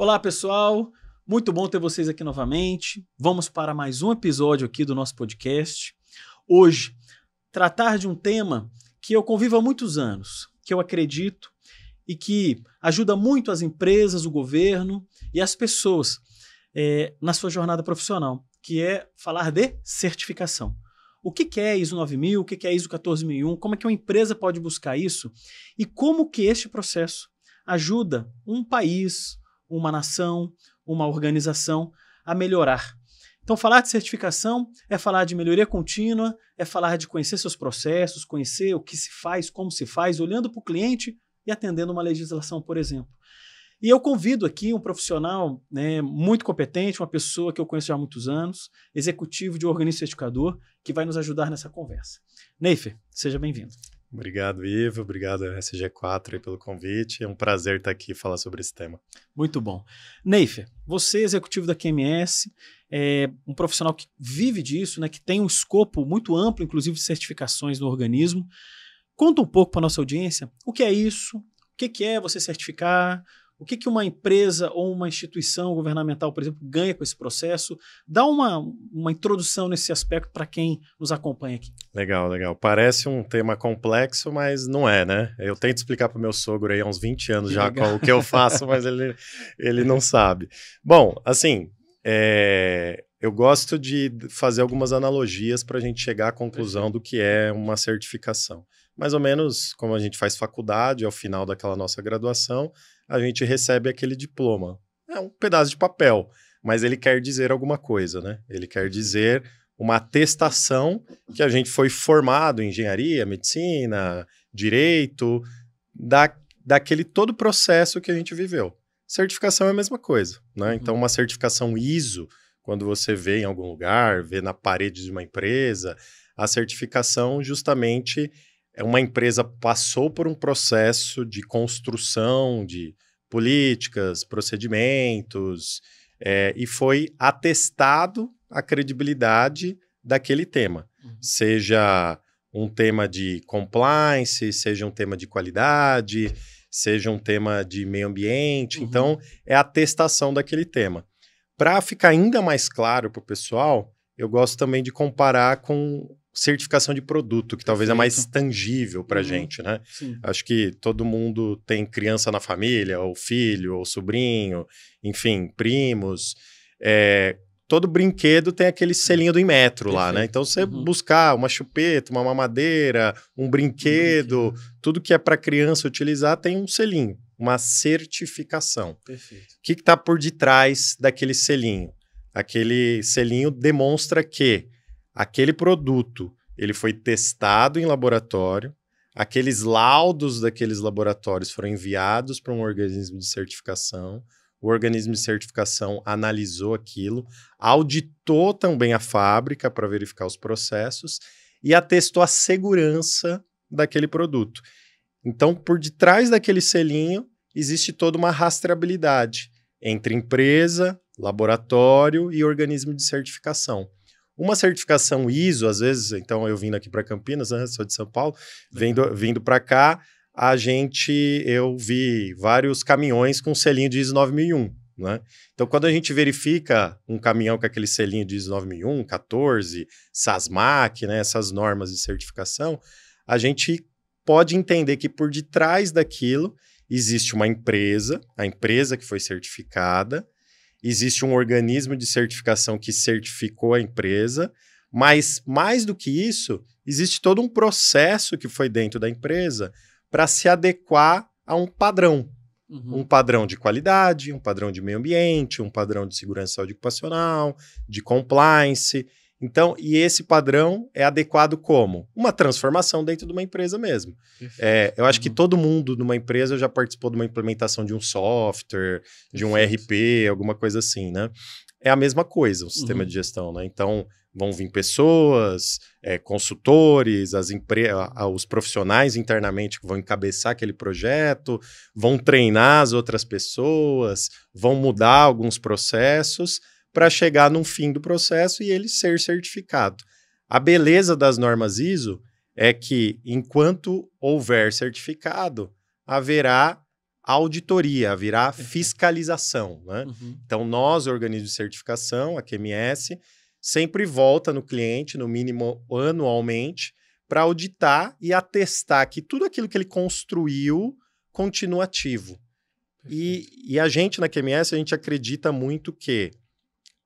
Olá, pessoal. Muito bom ter vocês aqui novamente. Vamos para mais um episódio aqui do nosso podcast. Hoje, tratar de um tema que eu convivo há muitos anos, que eu acredito e que ajuda muito as empresas, o governo e as pessoas é, na sua jornada profissional, que é falar de certificação. O que, é ISO 9000, o que, que é ISO 14001, como é que uma empresa pode buscar isso e como que este processo ajuda um país, uma nação, uma organização a melhorar. Então, falar de certificação é falar de melhoria contínua, é falar de conhecer seus processos, conhecer o que se faz, como se faz, olhando para o cliente e atendendo uma legislação, por exemplo. E eu convido aqui um profissional né, muito competente, uma pessoa que eu conheço já há muitos anos, executivo de organismo certificador, que vai nos ajudar nessa conversa. Neifer, seja bem-vindo. Obrigado, Ivo. Obrigado, SG4, pelo convite. É um prazer estar aqui e falar sobre esse tema. Muito bom. Neifer, você, executivo da QMS, é um profissional que vive disso, né, que tem um escopo muito amplo, inclusive de certificações no organismo. Conta um pouco para a nossa audiência o que é isso, o que é você certificar, o que, que uma empresa ou uma instituição governamental, por exemplo, ganha com esse processo? Dá uma, uma introdução nesse aspecto para quem nos acompanha aqui. Legal, legal. Parece um tema complexo, mas não é, né? Eu tento explicar para o meu sogro aí há uns 20 anos que já legal. o que eu faço, mas ele, ele não sabe. Bom, assim, é, eu gosto de fazer algumas analogias para a gente chegar à conclusão do que é uma certificação. Mais ou menos como a gente faz faculdade, ao final daquela nossa graduação, a gente recebe aquele diploma. É um pedaço de papel, mas ele quer dizer alguma coisa, né? Ele quer dizer uma atestação que a gente foi formado em engenharia, medicina, direito, da, daquele todo processo que a gente viveu. Certificação é a mesma coisa, né? Uhum. Então, uma certificação ISO, quando você vê em algum lugar, vê na parede de uma empresa, a certificação justamente uma empresa passou por um processo de construção de políticas, procedimentos, é, e foi atestado a credibilidade daquele tema, uhum. seja um tema de compliance, seja um tema de qualidade, seja um tema de meio ambiente. Uhum. Então, é a atestação daquele tema. Para ficar ainda mais claro para o pessoal, eu gosto também de comparar com certificação de produto, que talvez Perfeito. é mais tangível para a uhum. gente, né? Sim. Acho que todo mundo tem criança na família, ou filho, ou sobrinho, enfim, primos. É, todo brinquedo tem aquele selinho do Inmetro Perfeito. lá, né? Então, você uhum. buscar uma chupeta, uma mamadeira, um brinquedo, um brinquedo. tudo que é para criança utilizar tem um selinho, uma certificação. Perfeito. O que está por detrás daquele selinho? Aquele selinho demonstra que aquele produto ele foi testado em laboratório, aqueles laudos daqueles laboratórios foram enviados para um organismo de certificação, o organismo de certificação analisou aquilo, auditou também a fábrica para verificar os processos e atestou a segurança daquele produto. Então, por detrás daquele selinho, existe toda uma rastreabilidade entre empresa, laboratório e organismo de certificação. Uma certificação ISO, às vezes, então eu vindo aqui para Campinas, né, sou de São Paulo, vindo, vindo para cá, a gente, eu vi vários caminhões com selinho de ISO 9001. Né? Então, quando a gente verifica um caminhão com aquele selinho de ISO 9001, 14, SASMAC, né, essas normas de certificação, a gente pode entender que por detrás daquilo existe uma empresa, a empresa que foi certificada, existe um organismo de certificação que certificou a empresa, mas mais do que isso, existe todo um processo que foi dentro da empresa para se adequar a um padrão. Uhum. Um padrão de qualidade, um padrão de meio ambiente, um padrão de segurança ocupacional, de compliance. Então, e esse padrão é adequado como? Uma transformação dentro de uma empresa mesmo. É, eu acho uhum. que todo mundo numa empresa já participou de uma implementação de um software, de um RP, alguma coisa assim, né? É a mesma coisa, o sistema uhum. de gestão, né? Então, vão vir pessoas, é, consultores, as empre os profissionais internamente que vão encabeçar aquele projeto, vão treinar as outras pessoas, vão mudar alguns processos para chegar no fim do processo e ele ser certificado. A beleza das normas ISO é que, enquanto houver certificado, haverá auditoria, a virar fiscalização. Né? Uhum. Então, nós, organismo de certificação, a QMS, sempre volta no cliente, no mínimo anualmente, para auditar e atestar que tudo aquilo que ele construiu continua ativo. E, e, a gente na QMS, a gente acredita muito que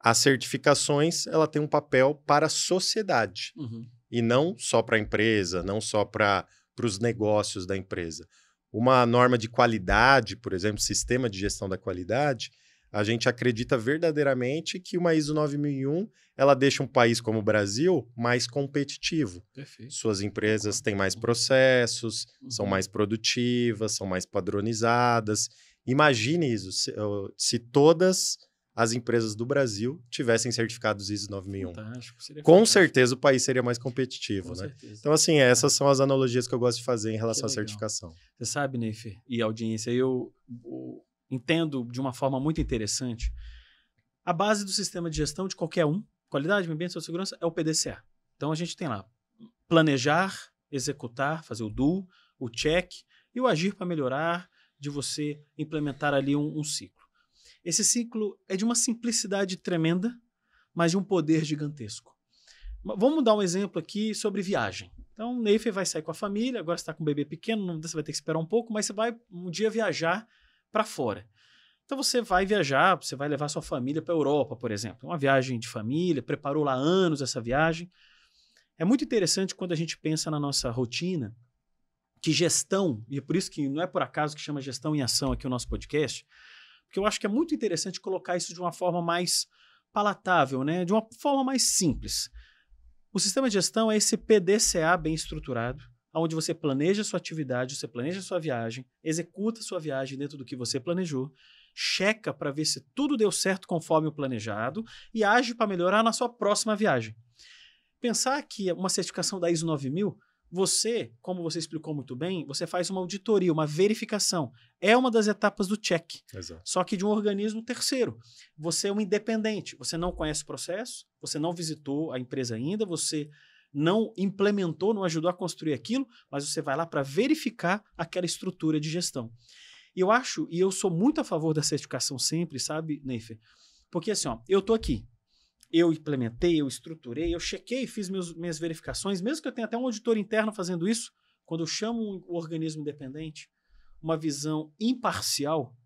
as certificações ela tem um papel para a sociedade uhum. e não só para a empresa, não só para os negócios da empresa. Uma norma de qualidade, por exemplo, sistema de gestão da qualidade, a gente acredita verdadeiramente que uma ISO 9001 ela deixa um país como o Brasil mais competitivo. Perfeito. Suas empresas têm mais processos, uhum. são mais produtivas, são mais padronizadas. Imagine isso, se, se, todas as empresas do Brasil tivessem certificados ISO 9001. Fantástico, Com certeza o país seria mais competitivo, Com né? Certeza. Então, assim, essas são as analogias que eu gosto de fazer em relação à certificação. Você sabe, Neifer, e audiência, eu, eu entendo de uma forma muito interessante. A base do sistema de gestão de qualquer um, qualidade, meio ambiente segurança, é o PDCA. Então a gente tem lá planejar, executar, fazer o do, o check e o agir para melhorar, de você implementar ali um, um, ciclo. Esse ciclo é de uma simplicidade tremenda, mas de um poder gigantesco. Vamos dar um exemplo aqui sobre viagem. Então, o Neifer vai sair com a família, agora está com um bebê pequeno, você vai ter que esperar um pouco, mas você vai um dia viajar para fora. Então você vai viajar, você vai levar sua família para a Europa, por exemplo. Uma viagem de família, preparou lá anos essa viagem. É muito interessante quando a gente pensa na nossa rotina que gestão, e é por isso que não é por acaso que chama gestão em ação aqui o nosso podcast, porque eu acho que é muito interessante colocar isso de uma forma mais palatável, né? de uma forma mais simples. O sistema de gestão é esse PDCA bem estruturado, onde você planeja sua atividade, você planeja sua viagem, executa sua viagem dentro do que você planejou, checa para ver se tudo deu certo conforme o planejado e age para melhorar na sua próxima viagem. Pensar que uma certificação da ISO 9000, você, como você explicou muito bem, você faz uma auditoria, uma verificação. É uma das etapas do check. Exato. Só que de um organismo terceiro. Você é um independente, você não conhece o processo, você não visitou a empresa ainda, você não implementou, não ajudou a construir aquilo, mas você vai lá para verificar aquela estrutura de gestão. E eu acho, e eu sou muito a favor da certificação sempre, sabe, Neifer? Porque assim, ó, eu tô aqui, eu implementei, eu estruturei, eu chequei, fiz meus, minhas verificações, mesmo que eu tenha até um auditor interno fazendo isso, quando eu chamo um organismo independente, uma visão imparcial,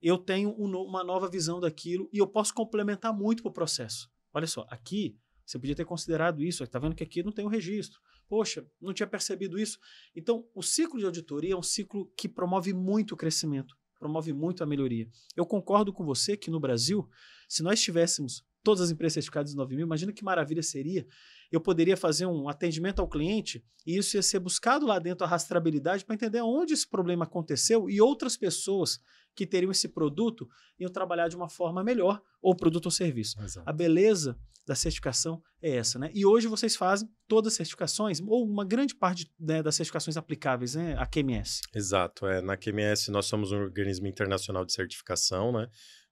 eu tenho um, uma nova visão daquilo e eu posso complementar muito para o processo. Olha só, aqui você podia ter considerado isso, está vendo que aqui não tem o um registro. Poxa, não tinha percebido isso. Então, o ciclo de auditoria é um ciclo que promove muito o crescimento, promove muito a melhoria. Eu concordo com você que no Brasil, se nós tivéssemos todas as empresas certificadas em 9 mil, imagina que maravilha seria. Eu poderia fazer um atendimento ao cliente e isso ia ser buscado lá dentro a rastreabilidade para entender onde esse problema aconteceu e outras pessoas que teriam esse produto iam trabalhar de uma forma melhor, ou produto ou serviço. Exato. A beleza da certificação é essa, né? E hoje vocês fazem todas as certificações, ou uma grande parte né, das certificações aplicáveis, né? A QMS. Exato. É, na QMS nós somos um organismo internacional de certificação, né?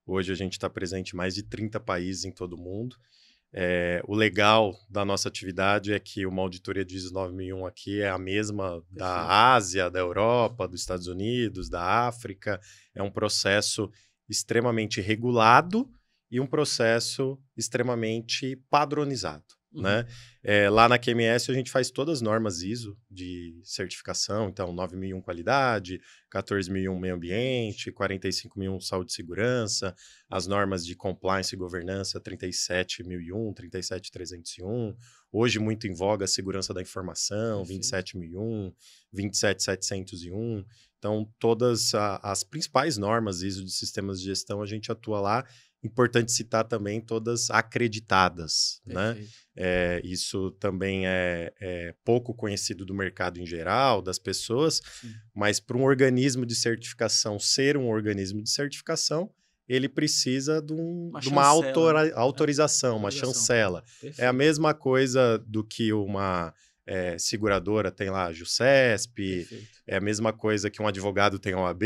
Hoje a gente está presente em mais de 30 países em todo o mundo. É, o legal da nossa atividade é que uma auditoria de ISO 9001 aqui é a mesma da Ásia, da Europa, dos Estados Unidos, da África. É um processo extremamente regulado e um processo extremamente padronizado. Uhum. Né? É, lá na QMS a gente faz todas as normas ISO de certificação, então 9001 qualidade, 14001 meio ambiente, 45001 saúde e segurança, as normas de compliance e governança 37001, 37301, hoje muito em voga a segurança da informação, 27001, 27701. Então todas a, as principais normas ISO de sistemas de gestão a gente atua lá importante citar também todas acreditadas, né? É, isso também é, é, pouco conhecido do mercado em geral, das pessoas, Sim. mas para um organismo de certificação ser um organismo de certificação, ele precisa de, um, uma, de uma autora, né? autorização, uma chancela. Perfeito. É a mesma coisa do que uma é, seguradora tem lá a JUSESP, Perfeito. é a mesma coisa que um advogado tem a OAB,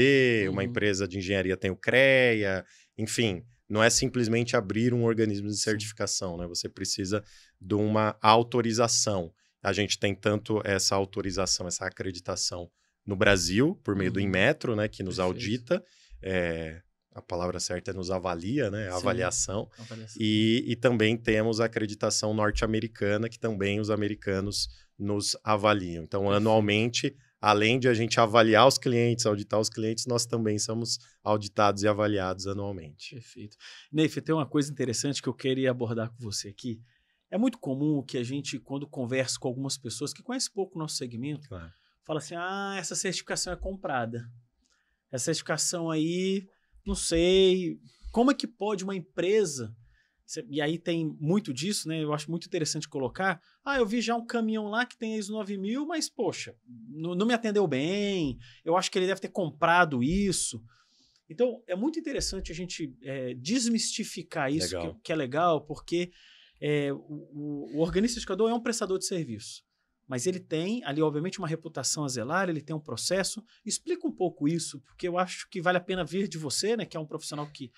uhum. uma empresa de engenharia tem o CREA, enfim não é simplesmente abrir um organismo de certificação, né? Você precisa de uma autorização. A gente tem tanto essa autorização, essa acreditação no Brasil, por meio uhum. do Inmetro, né, que nos Perfeito. audita. É, a palavra certa é nos avalia, né? Sim, avaliação. avaliação. E, e também temos a acreditação norte-americana, que também os americanos nos avaliam. Então, Perfeito. anualmente, além de a gente avaliar os clientes, auditar os clientes, nós também somos auditados e avaliados anualmente. Perfeito. Neif, tem uma coisa interessante que eu queria abordar com você aqui. É muito comum que a gente, quando conversa com algumas pessoas que conhecem pouco o nosso segmento, claro. fala assim: ah, essa certificação é comprada. Essa certificação aí não sei. Como é que pode uma empresa. E aí tem muito disso, né? Eu acho muito interessante colocar. Ah, eu vi já um caminhão lá que tem ISO 9000, mas, poxa, não, não me atendeu bem. Eu acho que ele deve ter comprado isso. Então, é muito interessante a gente é, desmistificar isso, que, que, é legal, porque é, o, o, certificador é um prestador de serviço. Mas ele tem ali, obviamente, uma reputação a zelar, ele tem um processo. Explica um pouco isso, porque eu acho que vale a pena vir de você, né, que é um profissional que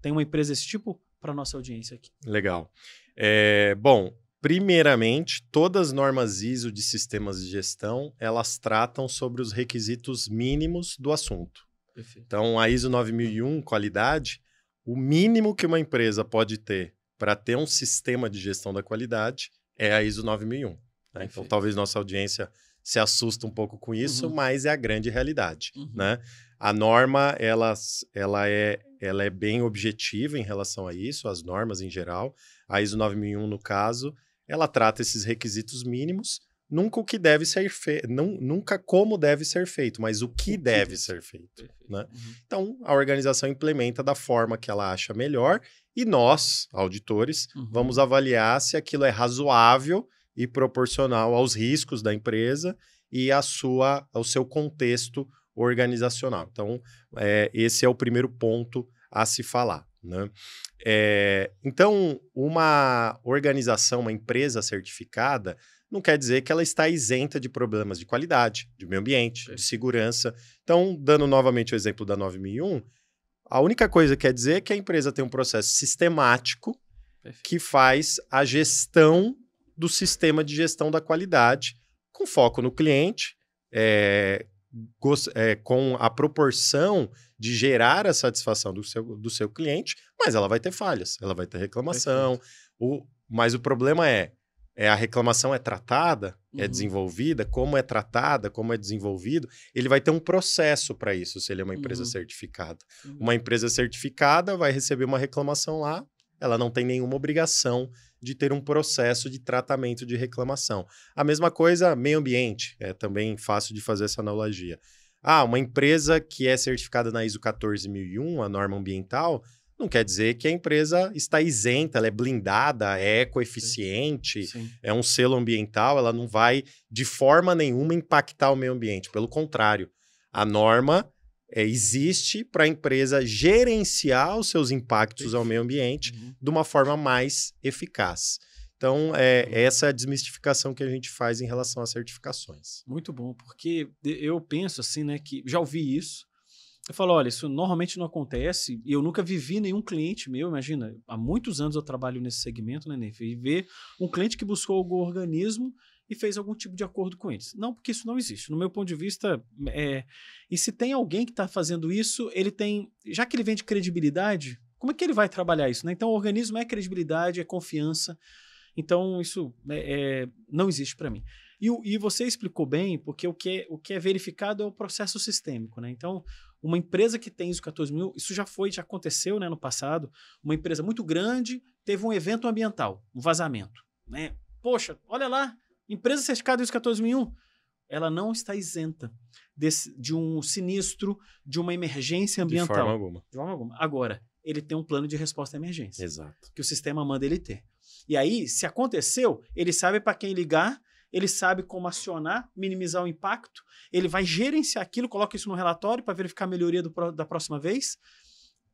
tem uma empresa desse tipo, para nossa audiência aqui. Legal. É, bom, primeiramente, todas as normas ISO de sistemas de gestão, elas tratam sobre os requisitos mínimos do assunto. Perfeito. Então, a ISO 9001, qualidade, o mínimo que uma empresa pode ter para ter um sistema de gestão da qualidade é a ISO 9001. Né? Então, talvez nossa audiência se assusta um pouco com isso, uhum. mas é a grande realidade, uhum. né? A norma, ela, ela, é, ela é bem objetiva em relação a isso, as normas em geral. A ISO 9001, no caso, ela trata esses requisitos mínimos, nunca o que deve ser feito, nunca como deve ser feito, mas o que deve ser feito. Né? Uhum. Então, a organização implementa da forma que ela acha melhor e nós, auditores, uhum. vamos avaliar se aquilo é razoável e proporcional aos riscos da empresa e a sua, ao seu contexto organizacional. Então, é, esse é o primeiro ponto a se falar. Né? É, então, uma organização, uma empresa certificada, não quer dizer que ela está isenta de problemas de qualidade, de meio ambiente, de segurança. Então, dando novamente o exemplo da 9001, a única coisa que quer dizer é que a empresa tem um processo sistemático Perfeito. que faz a gestão do sistema de gestão da qualidade, com foco no cliente, é, é, com a proporção de gerar a satisfação do seu, do seu cliente, mas ela vai ter falhas, ela vai ter reclamação. O, mas o problema é, é a reclamação é tratada, é uhum. é desenvolvida, como é tratada, como é desenvolvido, ele vai ter um processo para isso, se ele é uma empresa uhum. certificada. Uhum. Uma empresa certificada vai receber uma reclamação lá, ela não tem nenhuma obrigação de ter um processo de tratamento de reclamação. A mesma coisa, meio ambiente, é também fácil de fazer essa analogia. Ah, uma empresa que é certificada na ISO 14001, a norma ambiental, não quer dizer que a empresa está isenta, ela é blindada, é ecoeficiente, Sim. é um selo ambiental, ela não vai de forma nenhuma impactar o meio ambiente. Pelo contrário, a norma é, existe para a empresa gerenciar os seus impactos ao meio ambiente uhum. de uma forma mais eficaz. Então, é, essa é a desmistificação que a gente faz em relação às certificações. Muito bom, porque eu penso assim, né, que já ouvi isso. Eu falo, olha, isso normalmente não acontece, e eu nunca vivi nenhum cliente meu, imagina, há muitos anos eu trabalho nesse segmento, né, Nef, e ver um cliente que buscou algum organismo e fez algum tipo de acordo com eles. Não, porque isso não existe. No meu ponto de vista, é... e se tem alguém que está fazendo isso, ele tem. Já que ele vende credibilidade, como é que ele vai trabalhar isso? Né? Então, o organismo é credibilidade, é confiança. Então, isso é, é, não existe para mim. E, e, você explicou bem, porque o que, é, o que é verificado é o processo sistêmico. Né? Então, uma empresa que tem ISO 14 mil, isso já foi, já aconteceu né, no passado. Uma empresa muito grande teve um evento ambiental, um vazamento. Né? Poxa, olha lá, Empresa certificada ISO 14001, ela não está isenta desse, de um sinistro, de uma emergência ambiental. De forma alguma. De forma alguma. Agora, ele tem um plano de resposta à emergência. Exato. Que o sistema manda ele ter. E aí, se aconteceu, ele sabe para quem ligar, ele sabe como acionar, minimizar o impacto, ele vai gerenciar aquilo, coloca isso no relatório para verificar a melhoria do, da próxima vez.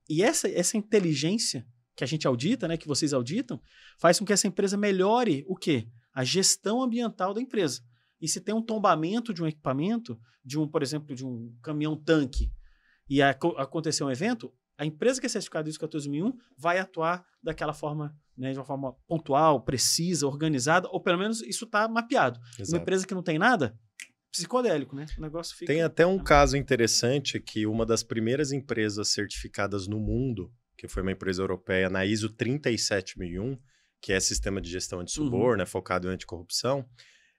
E essa, essa inteligência que a gente audita, né, que vocês auditam, faz com que essa empresa melhore o quê? A gestão ambiental da empresa. E se tem um tombamento de um equipamento, de um, por exemplo, de um caminhão tanque, e a, acontecer um evento, a empresa que é certificada ISO 14001 vai atuar daquela forma, né, de uma forma pontual, precisa, organizada, ou pelo menos isso está mapeado. Exato. Uma empresa que não tem nada, psicodélico, né? O negócio fica. Tem até um caso interessante que uma das primeiras empresas certificadas no mundo, que foi uma empresa europeia na ISO 37001, que é sistema de gestão de suborno, uhum. é focado em anticorrupção.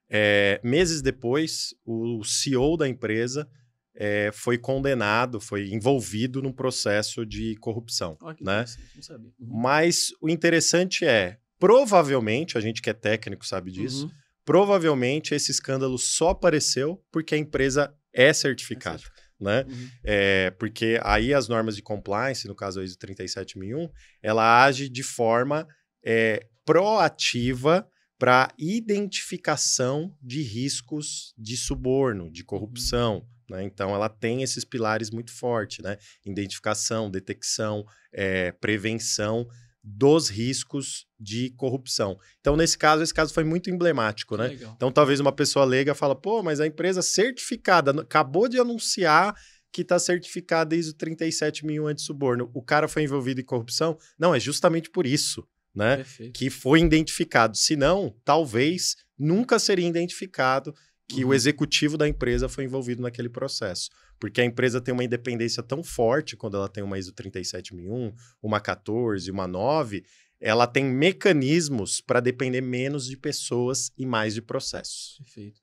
É, meses depois, o CEO da empresa é, foi condenado, foi envolvido num processo de corrupção. Oh, né? Uhum. Mas o interessante é, provavelmente, a gente que é técnico sabe disso, uhum. provavelmente esse escândalo só apareceu porque a empresa é certificada. É né? Uhum. É, porque aí as normas de compliance, no caso a ISO 37001, ela age de forma é, proativa para identificação de riscos de suborno, de corrupção. Né? Então, ela tem esses pilares muito fortes, né? Identificação, detecção, é, prevenção dos riscos de corrupção. Então, nesse caso, esse caso foi muito emblemático, né? Legal. Então, talvez uma pessoa leiga fala, pô, mas a empresa certificada acabou de anunciar que está certificada ISO 37001 anti-suborno. O cara foi envolvido em corrupção? Não, é justamente por isso né? Perfeito. Que foi identificado. Se não, talvez nunca seria identificado que uhum. o executivo da empresa foi envolvido naquele processo. Porque a empresa tem uma independência tão forte quando ela tem uma ISO 37001, uma 14, uma 9, ela tem mecanismos para depender menos de pessoas e mais de processos. Perfeito.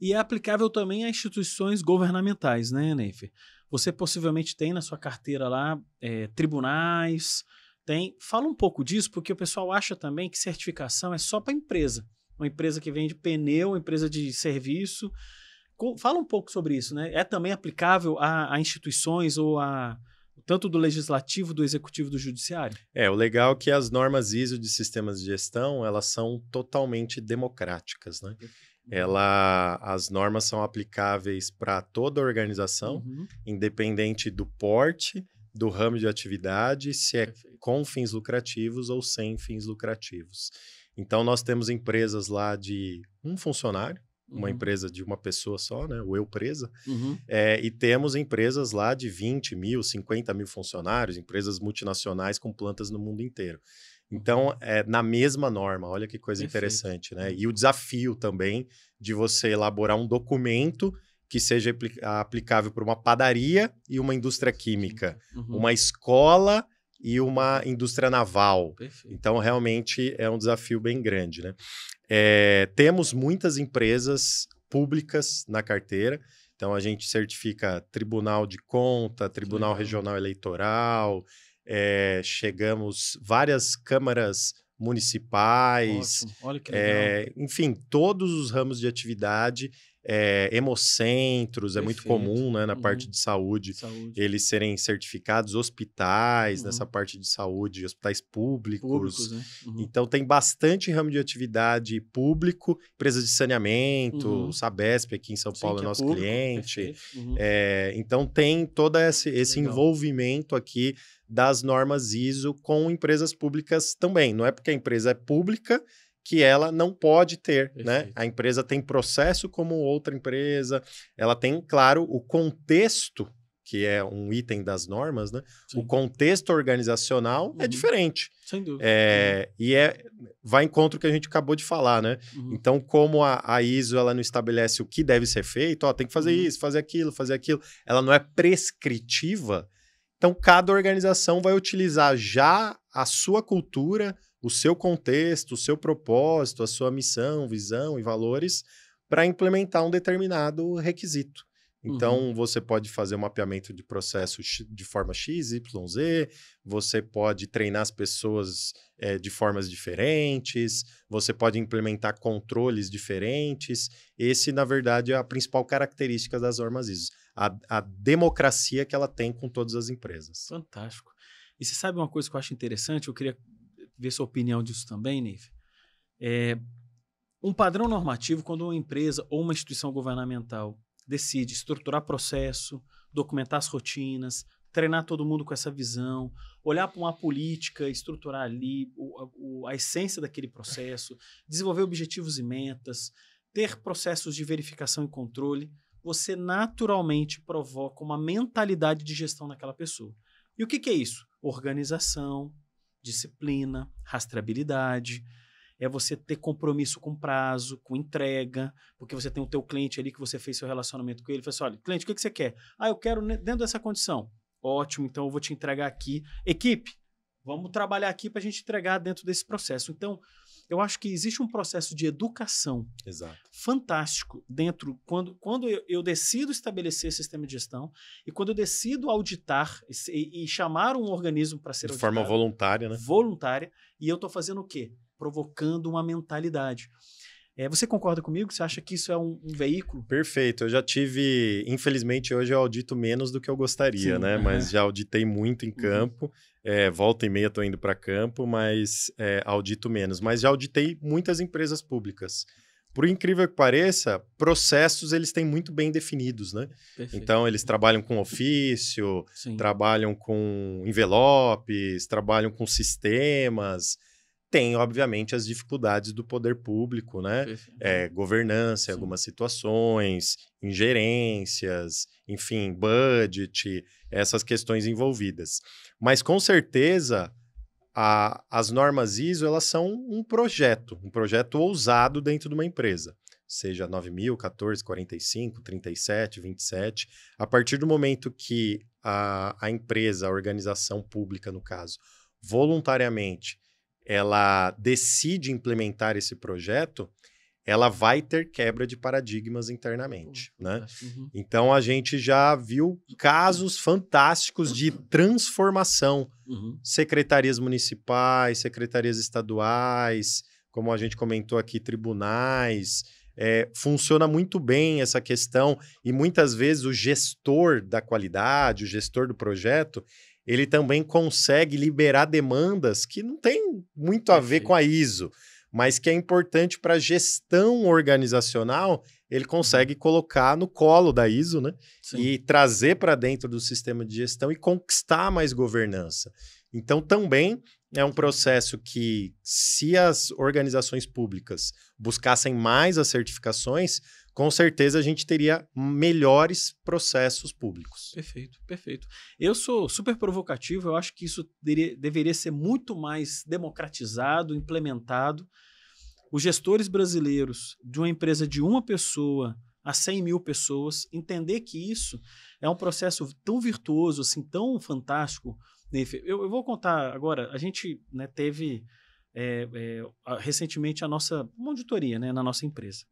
E é aplicável também a instituições governamentais, né, Neifer? Você possivelmente tem na sua carteira lá é, tribunais, tem. Fala um pouco disso, porque o pessoal acha também que certificação é só para empresa. Uma empresa que vende pneu, uma empresa de serviço. Fala um pouco sobre isso, né? É também aplicável a, a instituições ou a tanto do legislativo, do executivo, do judiciário? É, o legal é que as normas ISO de sistemas de gestão, elas são totalmente democráticas, né? Ela, as normas são aplicáveis para toda a organização, uhum. independente do porte, do ramo de atividade, se é. Com fins lucrativos ou sem fins lucrativos. Então, nós temos empresas lá de um funcionário, uhum. uma empresa de uma pessoa só, né? O Eu Presa. Uhum. É, e temos empresas lá de 20 mil, 50 mil funcionários, empresas multinacionais com plantas no mundo inteiro. Então, é na mesma norma, olha que coisa Perfeito. interessante, né? E o desafio também de você elaborar um documento que seja aplicável para uma padaria e uma indústria química, uhum. uma escola e uma indústria naval. Perfeito. Então, realmente é um desafio bem grande. Né? É, temos muitas empresas públicas na carteira. Então, a gente certifica Tribunal de Conta, Tribunal Legal. Regional Eleitoral, é, chegamos várias câmaras municipais, é, enfim, todos os ramos de atividade é, hemocentros, Perfeito. é muito comum né, na uhum. parte de saúde, saúde, eles serem certificados, hospitais, uhum. nessa parte de saúde, hospitais públicos. públicos né? uhum. Então tem bastante ramo de atividade público, empresas de saneamento, uhum. Sabesp aqui em São Sim, Paulo é, é nosso público. cliente. É, então tem todo esse, esse envolvimento aqui das normas ISO com empresas públicas também. Não é porque a empresa é pública que ela não pode ter, né? Perfeito. né? A empresa tem processo como outra empresa, ela tem, claro, o contexto, que é um item das normas, né? Sim. O contexto organizacional é uhum. é diferente. Sem dúvida. É, uhum. E é, vai em contra o que a gente acabou de falar, né? Uhum. Então, como a, a, ISO ela não estabelece o que deve ser feito, ó, tem que fazer uhum. isso, fazer aquilo, fazer aquilo, ela não é prescritiva, então cada organização vai utilizar já a sua cultura, o seu contexto, o seu propósito, a sua missão, visão e valores para implementar um determinado requisito. Então, uhum. você pode fazer um mapeamento de processo de forma X, Y, Z, você pode treinar as pessoas é, de formas diferentes, você pode implementar controles diferentes. Esse, na verdade, é a principal característica das normas ISO, a, a democracia que ela tem com todas as empresas. Fantástico. E você sabe uma coisa que eu acho interessante? Eu queria ver sua opinião disso também, Nif. É, um padrão normativo, quando uma empresa ou uma instituição governamental decide estruturar processo, documentar as rotinas, treinar todo mundo com essa visão, olhar para uma política, estruturar ali o, o, a essência daquele processo, desenvolver objetivos e metas, ter processos de verificação e controle, você naturalmente provoca uma mentalidade de gestão naquela pessoa. E o que, que é isso? Organização, disciplina, rastreabilidade. é você ter compromisso com prazo, com entrega, porque você tem o teu cliente ali que você fez seu relacionamento com ele, fala assim, olha, cliente, o que, que você quer? Ah, eu quero dentro dessa condição. Ótimo, então eu vou te entregar aqui. Equipe, vamos trabalhar aqui para a gente entregar dentro desse processo. Então, eu acho que existe um processo de educação Exato. fantástico dentro quando, quando eu, eu, decido estabelecer sistema de gestão e quando eu decido auditar e, e chamar um organismo para ser de auditado, forma voluntária, né? Voluntária e eu estou fazendo o quê? Provocando uma mentalidade. É, você concorda comigo? Você acha que isso é um, um, veículo? Perfeito. Eu já tive, infelizmente, hoje eu audito menos do que eu gostaria, Sim, né? Uhum. Mas já auditei muito em uhum. campo. Uhum. É, volta e meia estou indo para campo, mas é, audito menos. Mas já auditei muitas empresas públicas. Por incrível que pareça, processos eles têm muito bem definidos, né? Perfeito. Então eles trabalham com ofício, Sim. trabalham com envelopes, trabalham com sistemas tem, obviamente, as dificuldades do poder público, né? É, governança em algumas situações, ingerências, enfim, budget, essas questões envolvidas. Mas, com certeza, a, as normas ISO, elas são um projeto, um projeto ousado dentro de uma empresa. Seja 9.000, 14, 45, 37, 27. A partir do momento que a, a empresa, a organização pública, no caso, voluntariamente ela decide implementar esse projeto, ela vai ter quebra de paradigmas internamente, uhum. né? Uhum. Então a gente já viu casos fantásticos de transformação, uhum. secretarias municipais, secretarias estaduais, como a gente comentou aqui, tribunais. É, funciona muito bem essa questão e muitas vezes o gestor da qualidade, o gestor do projeto, ele também consegue liberar demandas que não tem muito a ver com a ISO, mas que é importante para a gestão organizacional, ele uhum. consegue colocar no colo da ISO, né? Sim. E trazer para dentro do sistema de gestão e conquistar mais governança. Então, também é um processo que, se as organizações públicas buscassem mais as certificações, com certeza a gente teria melhores processos públicos. Perfeito, perfeito. Eu sou super provocativo, eu acho que isso deveria, ser muito mais democratizado, implementado. Os gestores brasileiros de uma empresa de uma pessoa a 100 mil pessoas, entender que isso é um processo tão virtuoso, assim, tão fantástico. Eu, eu vou contar agora, a gente né, teve é, é, recentemente a nossa uma auditoria né, na nossa empresa.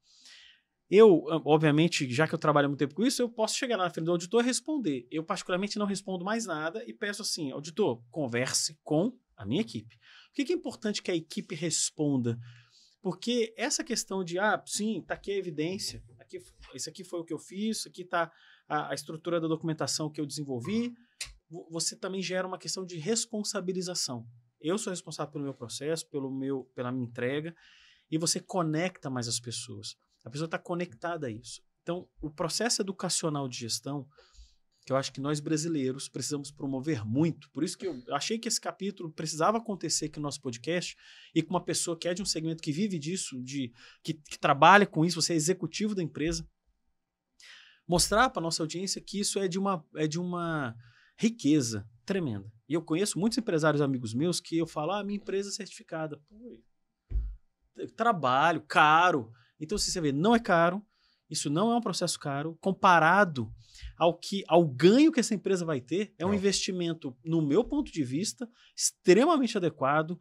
Eu, obviamente, já que eu trabalho muito tempo com isso, eu posso chegar na frente do auditor e responder. Eu, particularmente, não respondo mais nada e peço assim: auditor, converse com a minha equipe. Por que é importante que a equipe responda? Porque essa questão de, ah, sim, está aqui a evidência, aqui, isso aqui foi o que eu fiz, isso aqui está a, a estrutura da documentação que eu desenvolvi, você também gera uma questão de responsabilização. Eu sou responsável pelo meu processo, pelo meu, pela minha entrega, e você conecta mais as pessoas. A pessoa está conectada a isso. Então, o processo educacional de gestão, que eu acho que nós brasileiros precisamos promover muito, por isso que eu achei que esse capítulo precisava acontecer aqui no nosso podcast e com uma pessoa que é de um segmento que vive disso, de que, que trabalha com isso, você é executivo da empresa, mostrar para nossa audiência que isso é de uma, é de uma riqueza tremenda. E eu conheço muitos empresários amigos meus que eu falo, ah, minha empresa é certificada. Pô, trabalho, caro. Então, se você vê, não é caro, isso não é um processo caro, comparado ao que ao ganho que essa empresa vai ter, é um não. investimento, no meu ponto de vista, extremamente adequado,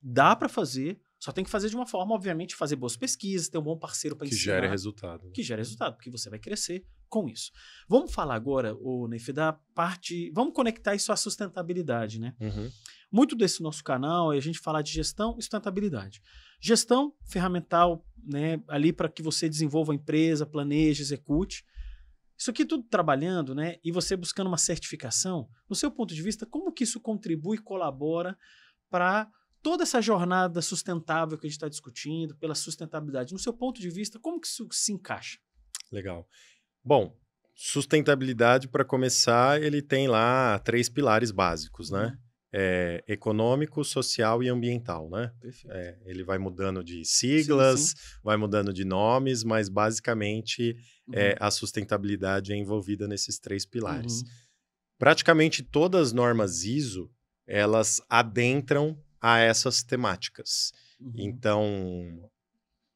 dá para fazer, só tem que fazer de uma forma, obviamente, fazer boas pesquisas, ter um bom parceiro para ensinar. Que gere resultado. Que gere resultado, porque você vai crescer com isso. Vamos falar agora, o Neif, da parte. Vamos conectar isso à sustentabilidade, né? Uhum. Muito desse nosso canal é a gente falar de gestão e sustentabilidade. Gestão ferramental, né, ali para que você desenvolva a empresa, planeje, execute. Isso aqui tudo trabalhando, né, e você buscando uma certificação, no seu ponto de vista, como que isso contribui e colabora para toda essa jornada sustentável que a gente está discutindo, pela sustentabilidade, no seu ponto de vista, como que isso se encaixa? Legal. Bom, sustentabilidade, para começar, ele tem lá três pilares básicos, né? Uhum é, econômico, social e ambiental, né? É, ele vai mudando de siglas, sim, sim. vai mudando de nomes, mas basicamente uhum. é, a sustentabilidade é envolvida nesses três pilares. Uhum. Praticamente todas as normas ISO elas adentram a essas temáticas. Uhum. Então,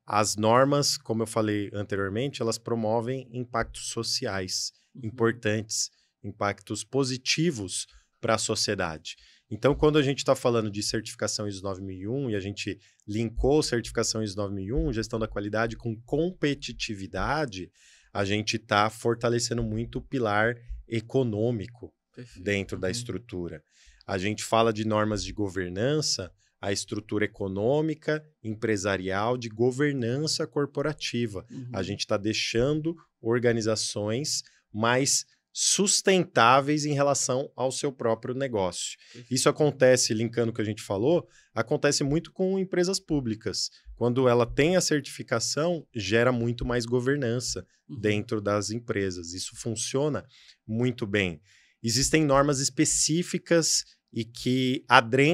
as normas, como eu falei anteriormente, elas promovem impactos sociais uhum. importantes, impactos positivos para a sociedade. Então, quando a gente está falando de certificação ISO 9001 e a gente linkou certificação ISO 9001, gestão da qualidade com competitividade, a gente está fortalecendo muito o pilar econômico Perfeito. dentro da uhum. estrutura. A gente fala de normas de governança, a estrutura econômica, empresarial, de governança corporativa. Uhum. A gente está deixando organizações mais sustentáveis em relação ao seu próprio negócio. Isso acontece, linkando o que a gente falou, acontece muito com empresas públicas. Quando ela tem a certificação, gera muito mais governança uhum. dentro das empresas. Isso funciona muito bem. Existem normas específicas e que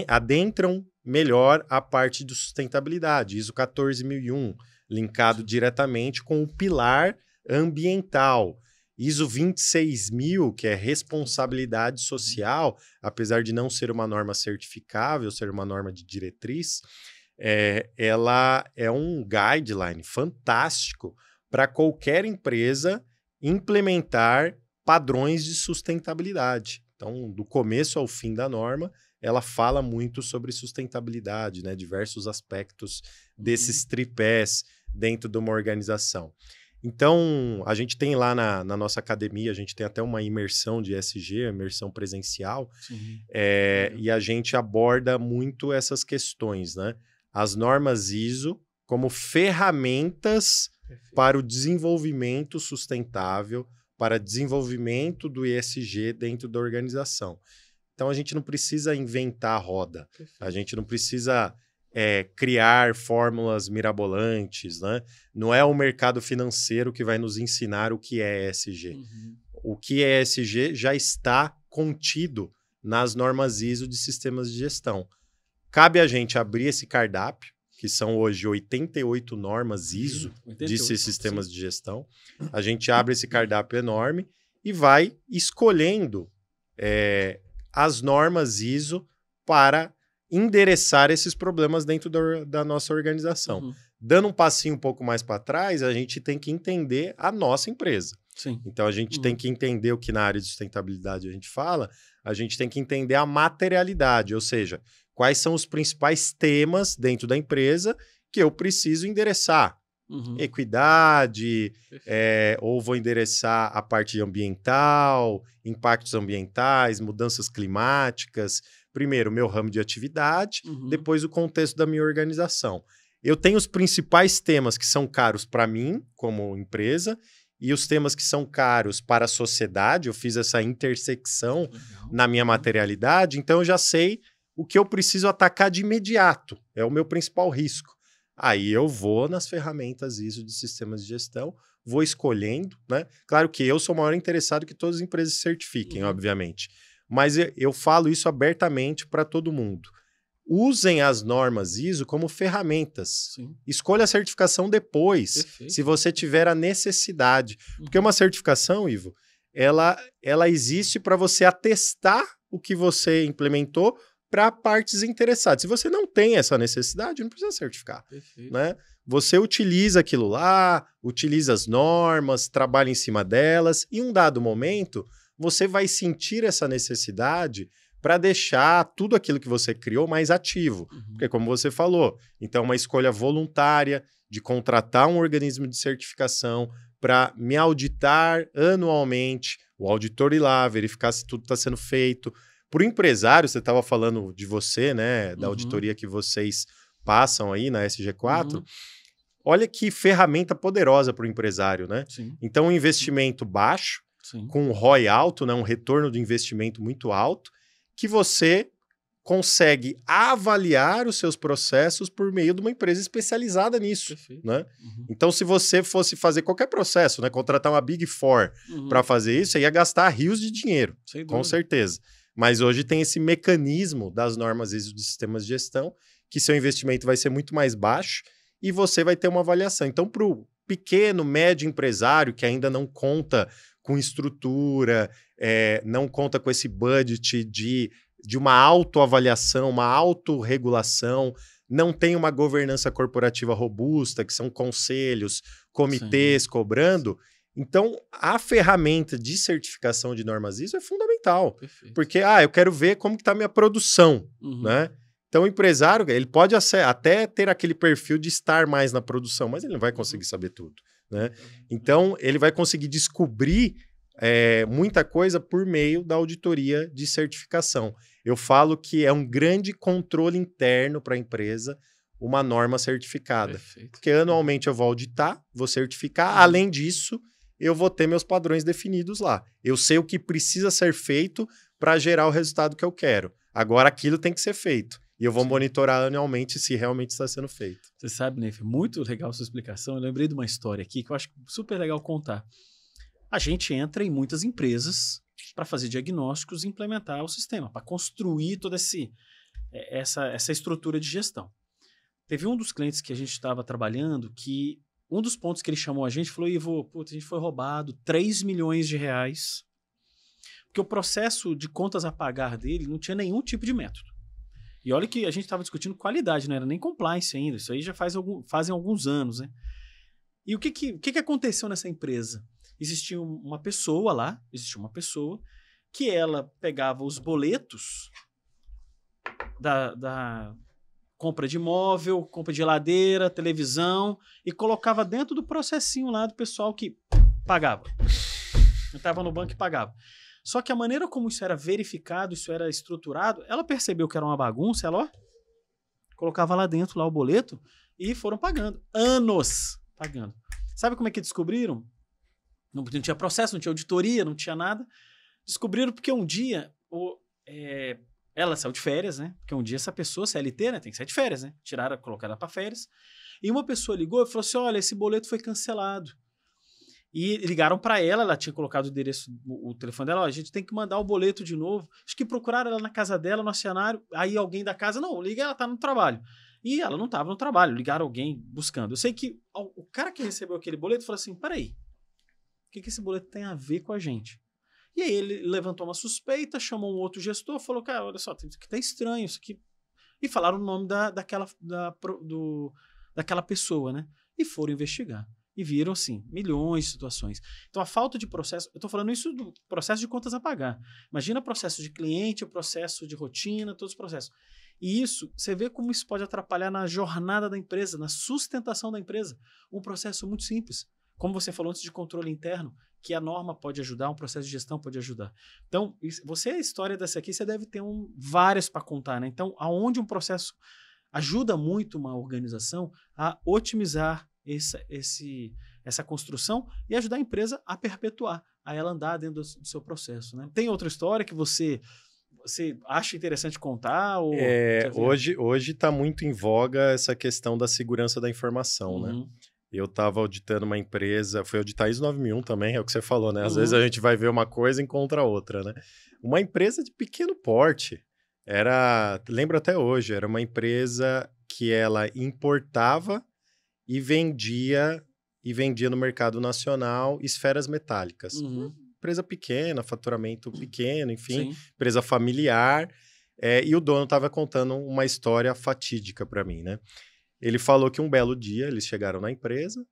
adentram melhor a parte de sustentabilidade. ISO 14001, linkado diretamente com o pilar ambiental. ISO 26000, que é responsabilidade social, apesar de não ser uma norma certificável, ser uma norma de diretriz, é, ela é um guideline fantástico para qualquer empresa implementar padrões de sustentabilidade. Então, do começo ao fim da norma, ela fala muito sobre sustentabilidade, né? diversos aspectos desses uhum. tripés dentro de uma organização. Então, a gente tem lá na, na, nossa academia, a gente tem até uma imersão de SG, imersão presencial, é, e a gente aborda muito essas questões, né? As normas ISO como ferramentas Perfeito. para o desenvolvimento sustentável, para desenvolvimento do ESG dentro da organização. Então, a gente não precisa inventar a roda, Perfeito. a gente não precisa é, criar fórmulas mirabolantes, né? Não é o mercado financeiro que vai nos ensinar o que é ESG. Uhum. O que é ESG já está contido nas normas ISO de sistemas de gestão. Cabe a gente abrir esse cardápio, que são hoje 88 normas ISO 88, de sistemas sim. de gestão. A gente abre esse cardápio enorme e vai escolhendo é, as normas ISO para endereçar esses problemas dentro da, da nossa organização. Uhum. Dando um passinho um pouco mais para trás, a gente tem que entender a nossa empresa. Sim. Então a gente uhum. tem que entender o que na área de sustentabilidade a gente fala, a gente tem que entender a materialidade, ou seja, quais são os principais temas dentro da empresa que eu preciso endereçar. Uhum. Equidade, é, ou vou endereçar a parte ambiental, impactos ambientais, mudanças climáticas primeiro, meu ramo de atividade, uhum. depois o contexto da minha organização. Eu tenho os principais temas que são caros para mim, como empresa, e os temas que são caros para a sociedade. Eu fiz essa intersecção Legal. na minha materialidade, então eu já sei o que eu preciso atacar de imediato. É o meu principal risco. Aí eu vou nas ferramentas ISO de sistemas de gestão, vou escolhendo, né? Claro que eu sou o maior interessado que todas as empresas certifiquem, uhum. obviamente. Mas eu falo isso abertamente para todo mundo. Usem as normas ISO como ferramentas. Sim. Escolha a certificação depois, Perfeito. se você tiver a necessidade. Uhum. Porque uma certificação, Ivo, ela, ela existe para você atestar o que você implementou para partes interessadas. Se você não tem essa necessidade, não precisa certificar. Né? Você utiliza aquilo lá, utiliza as normas, trabalha em cima delas, e em um dado momento você vai sentir essa necessidade para deixar tudo aquilo que você criou mais ativo. Uhum. Porque, como você falou, então, uma escolha voluntária de contratar um organismo de certificação para me auditar anualmente, o auditor ir lá, verificar se tudo está sendo feito. Para o empresário, você estava falando de você, né, da uhum. auditoria que vocês passam aí na SG4. Uhum. Olha que ferramenta poderosa para o empresário, né? Sim. Então, um investimento baixo, Sim. com um ROI alto, né, um retorno do investimento muito alto, que você consegue avaliar os seus processos por meio de uma empresa especializada nisso, né? Uhum. Então, se você fosse fazer qualquer processo, né, contratar uma Big Four uhum. para fazer isso, você ia gastar rios de dinheiro, com certeza. Mas hoje tem esse mecanismo das normas ISO de sistemas de gestão, que seu investimento vai ser muito mais baixo e você vai ter uma avaliação. Então, para o pequeno, médio empresário que ainda não conta com estrutura, é, não conta com esse budget de, de uma autoavaliação, uma autorregulação, não tem uma governança corporativa robusta, que são conselhos, comitês Sim. cobrando. Então, a ferramenta de certificação de normas ISO é fundamental. Perfeito. Porque, ah, eu quero ver como está a minha produção, uhum. né? Então, o empresário, ele pode até ter aquele perfil de estar mais na produção, mas ele não vai conseguir saber tudo, né? Então, ele vai conseguir descobrir é, muita coisa por meio da auditoria de certificação. Eu falo que é um grande controle interno para a empresa uma norma certificada. Perfeito. Porque anualmente eu vou auditar, vou certificar. Uhum. Além disso, eu vou ter meus padrões definidos lá. Eu sei o que precisa ser feito para gerar o resultado que eu quero. Agora aquilo tem que ser feito. E eu vou Sim. monitorar anualmente se realmente está sendo feito. Você sabe, Neif, muito legal sua explicação. Eu lembrei de uma história aqui que eu acho super legal contar. A gente entra em muitas empresas para fazer diagnósticos e implementar o sistema, para construir toda esse, é, essa, essa estrutura de gestão. Teve um dos clientes que a gente estava trabalhando que um dos pontos que ele chamou a gente falou: Ivo, putz, a gente foi roubado 3 milhões de reais. Porque o processo de contas a pagar dele não tinha nenhum tipo de método. E olha que a gente estava discutindo qualidade, não era nem compliance ainda. Isso aí já faz algum, fazem alguns anos, né? E o que, que, o que, que aconteceu nessa empresa? Existia uma pessoa lá, existia uma pessoa que ela pegava os boletos da, da compra de imóvel, compra de geladeira, televisão e colocava dentro do processinho lá do pessoal que pagava. Estava no banco e pagava. Só que a maneira como isso era verificado, isso era estruturado, ela percebeu que era uma bagunça, ela ó, colocava lá dentro lá o boleto e foram pagando. Anos pagando. Sabe como é que descobriram? Não, não tinha processo, não tinha auditoria, não tinha nada. Descobriram porque um dia o, é, ela saiu de férias, né? Porque um dia essa pessoa, CLT, né? Tem que sair de férias, né? Tiraram, colocaram ela para férias. E uma pessoa ligou e falou assim: olha, esse boleto foi cancelado. E ligaram para ela, ela tinha colocado o endereço, o, o telefone dela, ó, a gente tem que mandar o boleto de novo. Acho que procuraram ela na casa dela, no acionário, aí alguém da casa, não, liga, ela tá no trabalho. E ela não estava no trabalho, ligaram alguém buscando. Eu sei que o cara que recebeu aquele boleto falou assim: peraí, o que, que esse boleto tem a ver com a gente? E aí ele levantou uma suspeita, chamou um outro gestor, falou: cara, olha só, isso aqui tá estranho, isso aqui. E falaram o nome da, daquela, da, do, daquela pessoa, né? E foram investigar. E viram, assim, milhões de situações. Então, a falta de processo. Eu estou falando isso do processo de contas a pagar. Imagina processo de cliente, o processo de rotina, todos os processos. E isso, você vê como isso pode atrapalhar na jornada da empresa, na sustentação da empresa. Um processo muito simples. Como você falou antes de controle interno, que a norma pode ajudar, um processo de gestão pode ajudar. Então, você, a história dessa aqui, você deve ter um, várias para contar, né? Então, aonde um processo ajuda muito uma organização a otimizar esse, esse, essa construção e ajudar a empresa a perpetuar, a ela andar dentro do, do seu processo, né? Tem outra história que você você acha interessante contar? Ou é, hoje hoje está muito em voga essa questão da segurança da informação, né? uhum. né? Eu estava auditando uma empresa, foi auditar ISO 9001 também, é o que você falou, né? Às uhum. vezes a gente vai ver uma coisa e encontra outra, né? Uma empresa de pequeno porte. Era, lembro até hoje, era uma empresa que ela importava e vendia e vendia no mercado nacional esferas metálicas. Uhum. Empresa pequena, faturamento pequeno, enfim, Sim. empresa familiar. É, e o dono estava contando uma história fatídica para mim, né? Ele falou que um belo dia eles chegaram na empresa,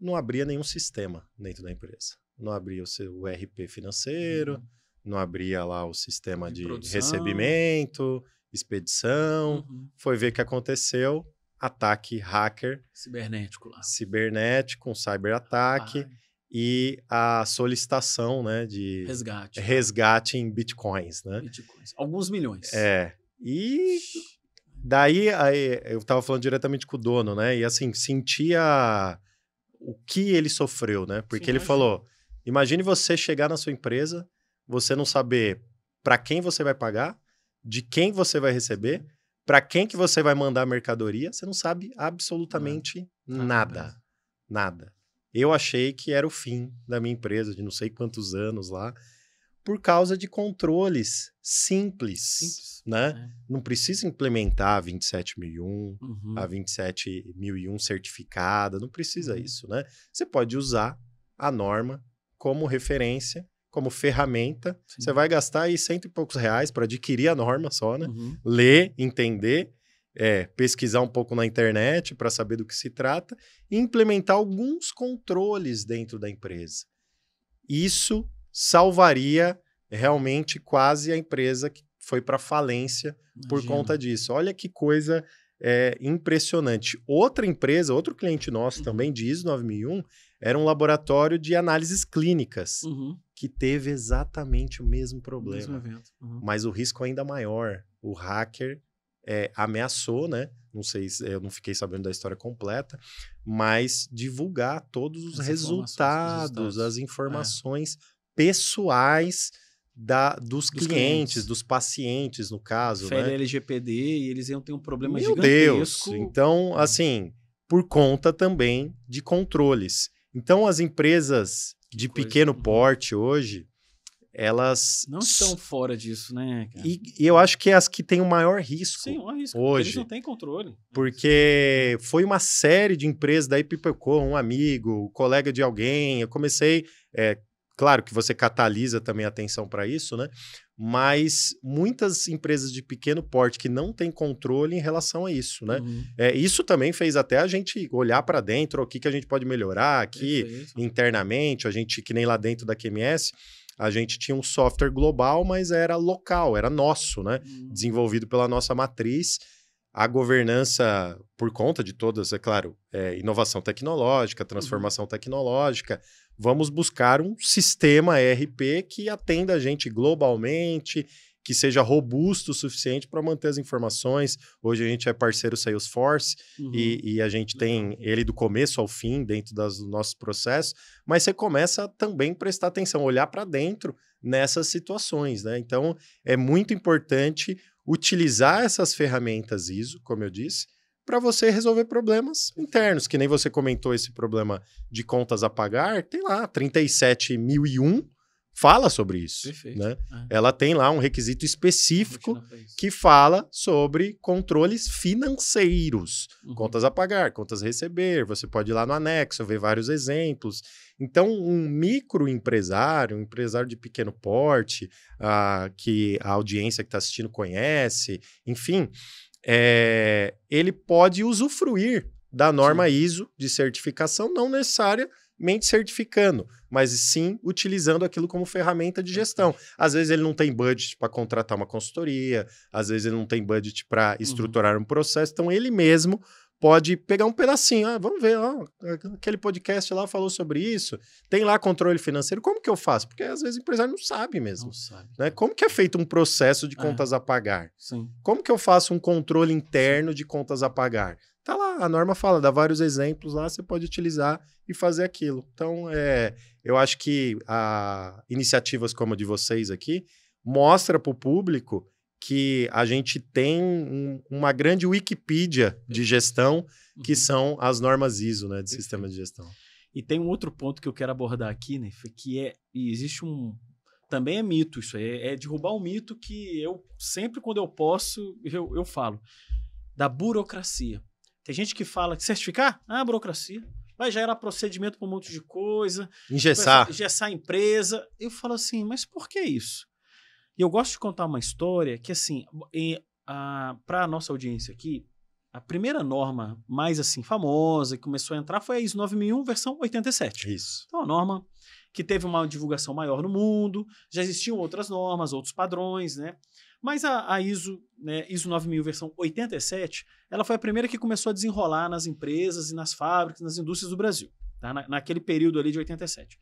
não abria nenhum sistema dentro da empresa. Não abria o seu RP financeiro, uhum. não abria lá o sistema de, de recebimento, expedição. Uhum. Foi ver o que aconteceu. Ataque hacker. Cibernético lá. Cibernético, um cyberataque. E a solicitação né, de resgate, resgate em bitcoins, né? Bitcoins. Alguns milhões. É. E Daí aí, eu estava falando diretamente com o dono, né? E assim, sentia o que ele sofreu, né? Porque Sim, ele falou: imagine você chegar na sua empresa, você não saber para quem você vai pagar, de quem você vai receber, para quem que você vai mandar mercadoria, você não sabe absolutamente nada. Nada. nada. Eu achei que era o fim da minha empresa, de não sei quantos anos lá por causa de controles simples, simples. né? É. Não precisa implementar a 27001, uhum. a 27001 certificada, não precisa uhum. isso, né? Você pode usar a norma como referência, como ferramenta. Sim. Você vai gastar aí cento e poucos reais para adquirir a norma só, né? Uhum. Ler, entender é pesquisar um pouco na internet para saber do que se trata e implementar alguns controles dentro da empresa. Isso salvaria realmente quase a empresa que foi para falência Imagina. por conta disso. Olha que coisa é, impressionante. Outra empresa, outro cliente nosso uhum. também, de ISO 9001, era um laboratório de análises clínicas uhum. que teve exatamente o mesmo problema. O mesmo uhum. Mas o risco ainda maior. O hacker é, ameaçou, né? Não sei, eu não fiquei sabendo da história completa, mas divulgar todos os resultados, resultados, as informações é. pessoais da, dos, dos clientes, clientes, dos pacientes, no caso. Fere né? LGPD e eles iam ter um problema Meu gigantesco. Deus! Então, assim, por conta também de controles. Então, as empresas de pequeno porte hoje, elas. Não estão fora disso, né? E, e, eu acho que é as que têm o maior risco. Sim, o maior risco. Hoje. Eles não têm controle. Porque foi uma série de empresas, daí pipocou um amigo, colega de alguém. Eu comecei. É, Claro que você catalisa também a atenção para isso, né? Mas muitas empresas de pequeno porte que não têm controle em relação a isso, né? Uhum. É, isso também fez até a gente olhar para dentro o que, que a gente pode melhorar aqui isso, isso. internamente. A gente, que nem lá dentro da QMS, a gente tinha um software global, mas era local, era nosso, né? Uhum. Desenvolvido pela nossa matriz a governança, por conta de todas, é claro, é, inovação tecnológica, uhum. transformação uhum. tecnológica, vamos buscar um sistema ERP que atenda a gente globalmente, que seja robusto o suficiente para manter as informações. Hoje a gente é parceiro Salesforce uhum. e, e, a gente tem ele do começo ao fim dentro dos nossos processos, mas você começa a também prestar atenção, olhar para dentro nessas situações, né? Então é muito importante utilizar essas ferramentas ISO, como eu disse, para você resolver problemas internos, que nem você comentou esse problema de contas a pagar, tem lá 37001 fala sobre isso, Perfeito. né? É. Ela tem lá um requisito específico que fala sobre controles financeiros, uhum. contas a pagar, contas a receber, você pode ir lá no anexo, ver vários exemplos. Então, um microempresário, um empresário de pequeno porte, uh, que a audiência que está assistindo conhece, enfim, é, ele pode usufruir da norma sim. ISO de certificação, não necessariamente certificando, mas sim utilizando aquilo como ferramenta de gestão. Às vezes ele não tem budget para contratar uma consultoria, às vezes ele não tem budget para uhum. estruturar uhum. um processo, então ele mesmo pode pegar um pedacinho. Ah, vamos ver, ó, aquele podcast lá falou sobre isso. Tem lá controle financeiro. Como que eu faço? Porque às vezes o empresário não sabe mesmo. Não sabe. Né? Como que é feito um processo de é. contas é. a pagar? Sim. Como que eu faço um controle interno de contas a pagar? Tá lá, a norma fala, dá vários exemplos lá, você pode utilizar e fazer aquilo. Então, é, eu acho que a, iniciativas como a de vocês aqui mostra para o público que a gente tem um, uma grande Wikipedia de gestão, que uhum. são as normas ISO, né, de sistema de gestão. E tem um outro ponto que eu quero abordar aqui, né, que é, existe um, também é mito isso, é, é derrubar um mito que eu, sempre quando eu posso, eu, eu falo, da burocracia. Tem gente que fala que certificar? Ah, burocracia. Vai gerar procedimento para um monte de coisa. Engessar. Engessar a empresa. Eu falo assim, mas por que isso? E eu gosto de contar uma história que, assim, para a nossa audiência aqui, a primeira norma mais assim famosa que começou a entrar foi a ISO 9001 versão 87. Isso. Então, a norma que teve uma divulgação maior no mundo, já existiam outras normas, outros padrões, né? Mas a, a ISO, né, ISO 9000 versão 87, ela foi a primeira que começou a desenrolar nas empresas e nas fábricas, nas indústrias do Brasil, tá? Na, naquele período ali de 87.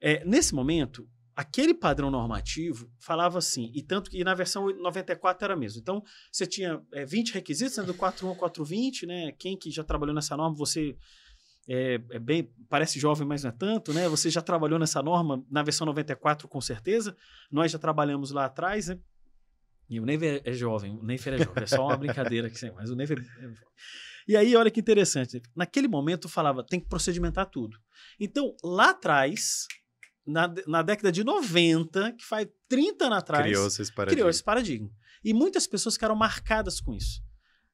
É, nesse momento, aquele padrão normativo falava assim, e tanto que na versão 94 era mesmo. Então, você tinha é, 20 requisitos, né, do 41 ao 420, né? Quem que já trabalhou nessa norma, você é, é, bem, parece jovem, mas não é tanto, né? Você já trabalhou nessa norma na versão 94, com certeza. Nós já trabalhamos lá atrás, né? E o Neiver é jovem, o Neifer é jovem, é só uma brincadeira aqui, mas o Neifer é E aí, olha que interessante, naquele momento falava, tem que procedimentar tudo. Então, lá atrás, na, na década de 90, que faz 30 anos atrás, criou esse paradigma. Criou esse paradigma. E muitas pessoas ficaram marcadas com isso.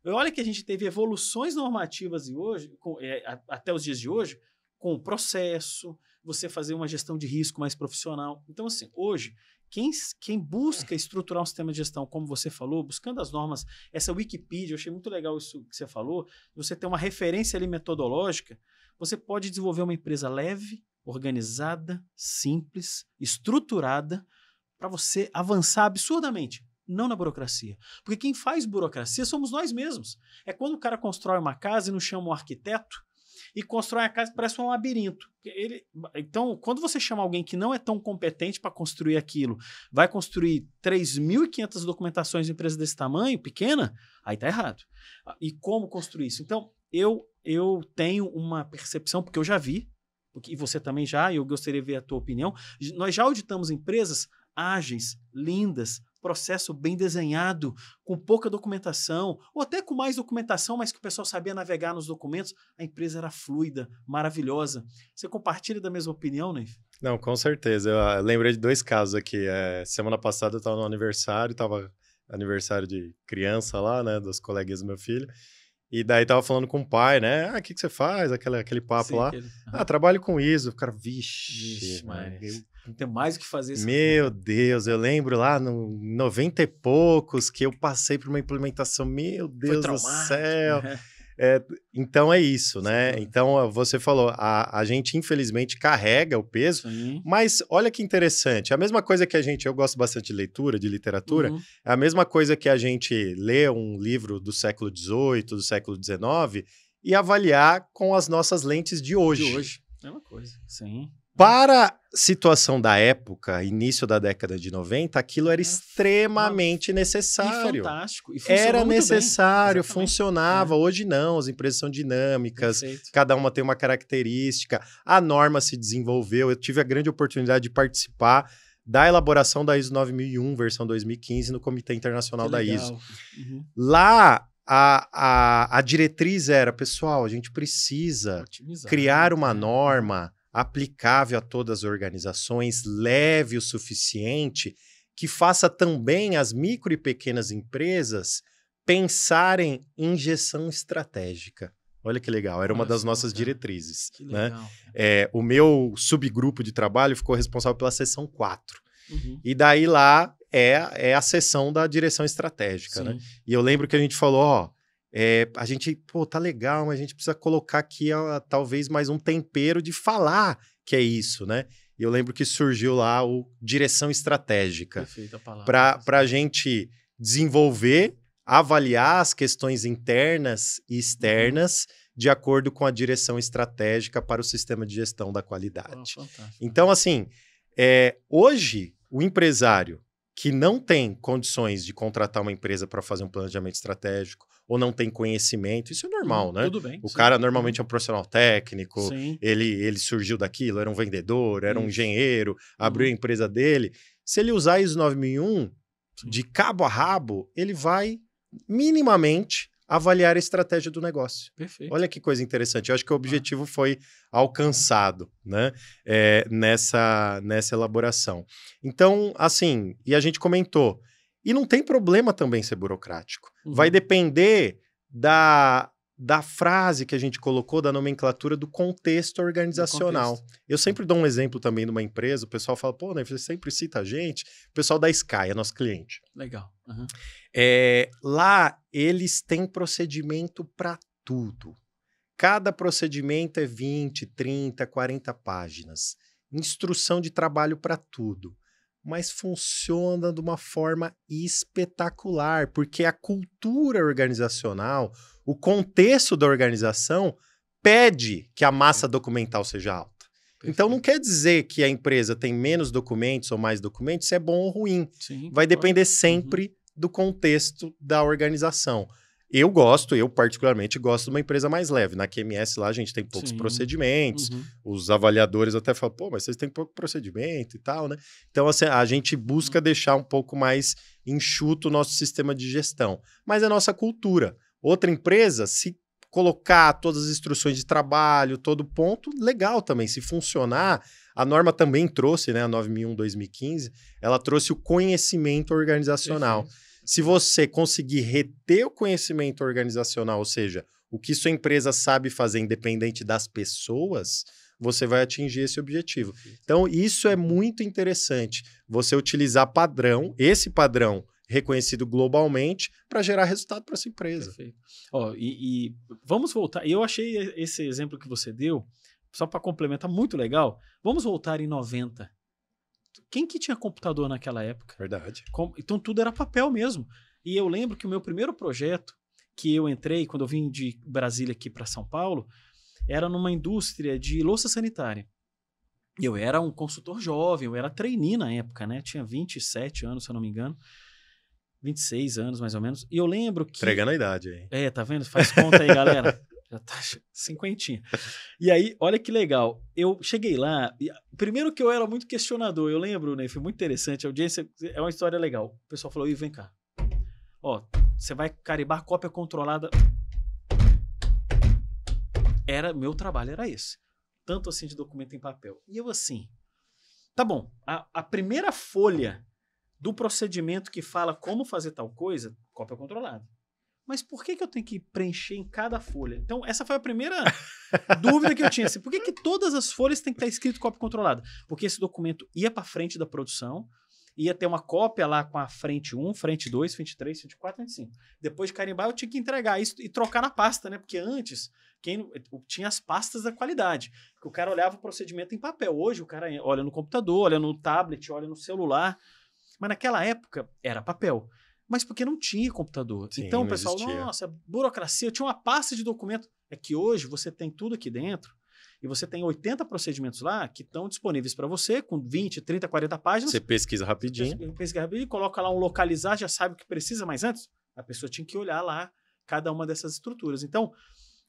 Olha que a gente teve evoluções normativas e hoje, com, é, até os dias de hoje, com processo, você fazer uma gestão de risco mais profissional. Então, assim, hoje, quem, quem busca estruturar um sistema de gestão, como você falou, buscando as normas, essa Wikipedia, eu achei muito legal isso que você falou, você ter uma referência ali metodológica, você pode desenvolver uma empresa leve, organizada, simples, estruturada, para você avançar absurdamente não na burocracia. Porque quem faz burocracia somos nós mesmos. É quando o cara constrói uma casa e não chama um arquiteto e constrói a casa parece um labirinto. Ele, então, quando você chama alguém que não é tão competente para construir aquilo, vai construir 3.500 documentações de empresa desse tamanho, pequena, aí tá errado. E como construir isso? Então, eu eu tenho uma percepção, porque eu já vi, e você também já, e eu gostaria de ver a tua opinião. Nós já auditamos empresas ágeis, lindas, processo bem desenhado, com pouca documentação, ou até com mais documentação, mas que o pessoal sabia navegar nos documentos, a empresa era fluida, maravilhosa. Você compartilha da mesma opinião, Neif? Não, com certeza. Eu lembrei de dois casos aqui. É, semana passada eu estava no aniversário, estava aniversário de criança lá, né, dos coleguinhas do meu filho. E daí tava falando com o pai, né? Ah, o que, que você faz? Aquele, aquele papo Sim, lá. Aquele... Ah, trabalho com ISO. O cara, vixe, vixe mas... Não tem mais o que fazer. Meu Deus, eu lembro lá no 90 e poucos que eu passei por uma implementação. Meu Deus do céu. Né? É, então é isso, né? Sim. Então você falou, a, a gente infelizmente carrega o peso, Sim. mas olha que interessante. A mesma coisa que a gente, eu gosto bastante de leitura, de literatura, uhum. é a mesma coisa que a gente lê um livro do século XVIII, do século XIX e avaliar com as nossas lentes de hoje. De hoje, é uma coisa. Sim. Para a situação da época, início da década de 90, aquilo era, era extremamente necessário. E fantástico. E era necessário, funcionava. É. Hoje não, as empresas são dinâmicas, Perfeito. cada uma tem uma característica. A norma se desenvolveu. Eu tive a grande oportunidade de participar da elaboração da ISO 9001, versão 2015, no Comitê Internacional da ISO. Uhum. Lá, a, a, a diretriz era, pessoal, a gente precisa Otimizar, criar uma né? norma aplicável a todas as organizações, leve o suficiente, que faça também as micro e pequenas empresas pensarem em gestão estratégica. Olha que legal, era uma das nossas diretrizes. Né? É, o meu subgrupo de trabalho ficou responsável pela seção 4. Uhum. E daí lá é, é a seção da direção estratégica. Né? E eu lembro que a gente falou: ó, é, a gente, pô, tá legal, mas a gente precisa colocar aqui ó, talvez mais um tempero de falar que é isso, né? E eu lembro que surgiu lá o direção estratégica. Para a gente desenvolver, avaliar as questões internas e externas uhum. de acordo com a direção estratégica para o sistema de gestão da qualidade. Oh, então, assim, é, hoje, o empresário que não tem condições de contratar uma empresa para fazer um planejamento estratégico, ou não tem conhecimento. Isso é normal, hum, né? Tudo bem. O sim. cara normalmente é um profissional técnico, ele, ele surgiu daquilo, era um vendedor, era Isso. um engenheiro, abriu a uhum. empresa dele. Se ele usar ISO 9001 sim. de cabo a rabo, ele vai minimamente avaliar a estratégia do negócio. Perfeito. Olha que coisa interessante. Eu acho que o objetivo foi alcançado, né? É, nessa, nessa elaboração. Então, assim, e a gente comentou, e não tem problema também ser burocrático. Uhum. Vai depender da, da frase que a gente colocou, da nomenclatura, do contexto organizacional. Contexto. Eu sempre dou um exemplo também numa empresa, o pessoal fala, pô, né, você sempre cita a gente, o pessoal da Sky, é nosso cliente. Legal. Uhum. É, lá, eles têm procedimento para tudo. Cada procedimento é 20, 30, 40 páginas. Instrução de trabalho para tudo mas funciona de uma forma espetacular, porque a cultura organizacional, o contexto da organização pede que a massa documental seja alta. Perfeito. Então não quer dizer que a empresa tem menos documentos ou mais documentos, se é bom ou ruim. Sim, Vai depender uhum. sempre uhum. do contexto da organização. Eu gosto, eu particularmente gosto de uma empresa mais leve. Na QMS lá a gente tem poucos Sim. procedimentos, uhum. os avaliadores até falam, pô, mas vocês têm pouco procedimento e tal, né? Então, assim, a gente busca uhum. deixar um pouco mais enxuto o nosso sistema de gestão. Mas é nossa cultura. Outra empresa, se colocar todas as instruções de trabalho, todo ponto, legal também. Se funcionar, a norma também trouxe, né, a 9001-2015, ela trouxe o conhecimento organizacional. Perfeito. Se você conseguir reter o conhecimento organizacional, ou seja, o que sua empresa sabe fazer independente das pessoas, você vai atingir esse objetivo. Então, isso é muito interessante. Você utilizar padrão, esse padrão reconhecido globalmente, para gerar resultado para sua empresa. Perfeito. Ó, e, e vamos voltar. Eu achei esse exemplo que você deu, só para complementar, muito legal. Vamos voltar em 90. Quem que tinha computador naquela época? Verdade. Então tudo era papel mesmo. E eu lembro que o meu primeiro projeto que eu entrei quando eu vim de Brasília aqui para São Paulo era numa indústria de louça sanitária. Eu era um consultor jovem, eu era trainee na época, né? Tinha 27 anos, se eu não me engano. 26 anos, mais ou menos. E eu lembro que. Entregando a idade aí. É, tá vendo? Faz conta aí, galera. Já tá cinquentinha. E aí, olha que legal. Eu cheguei lá. E, primeiro que eu era muito questionador. Eu lembro, né? Foi muito interessante. A audiência é uma história legal. O pessoal falou: Ih, vem cá. Ó, você vai carimbar cópia controlada. Era, meu trabalho era esse. Tanto assim de documento em papel. E eu assim. Tá bom. A, a primeira folha do procedimento que fala como fazer tal coisa, cópia controlada. Mas por que, que eu tenho que preencher em cada folha? Então, essa foi a primeira dúvida que eu tinha. Assim, por que, que todas as folhas têm que estar escrito cópia controlada? Porque esse documento ia para frente da produção, ia ter uma cópia lá com a frente 1, frente 2, frente 3, frente 4, frente 5. Depois de carimbar, eu tinha que entregar isso e trocar na pasta, né? Porque antes, quem tinha as pastas da qualidade. O cara olhava o procedimento em papel. Hoje, o cara olha no computador, olha no tablet, olha no celular. Mas naquela época era papel. Mas porque não tinha computador. Sim, então o pessoal, existia. nossa, burocracia, eu tinha uma pasta de documento. É que hoje você tem tudo aqui dentro e você tem 80 procedimentos lá que estão disponíveis para você, com 20, 30, 40 páginas. Você pesquisa rapidinho. Você pesquisa rapidinho, coloca lá um localizar, já sabe o que precisa, mas antes a pessoa tinha que olhar lá cada uma dessas estruturas. Então,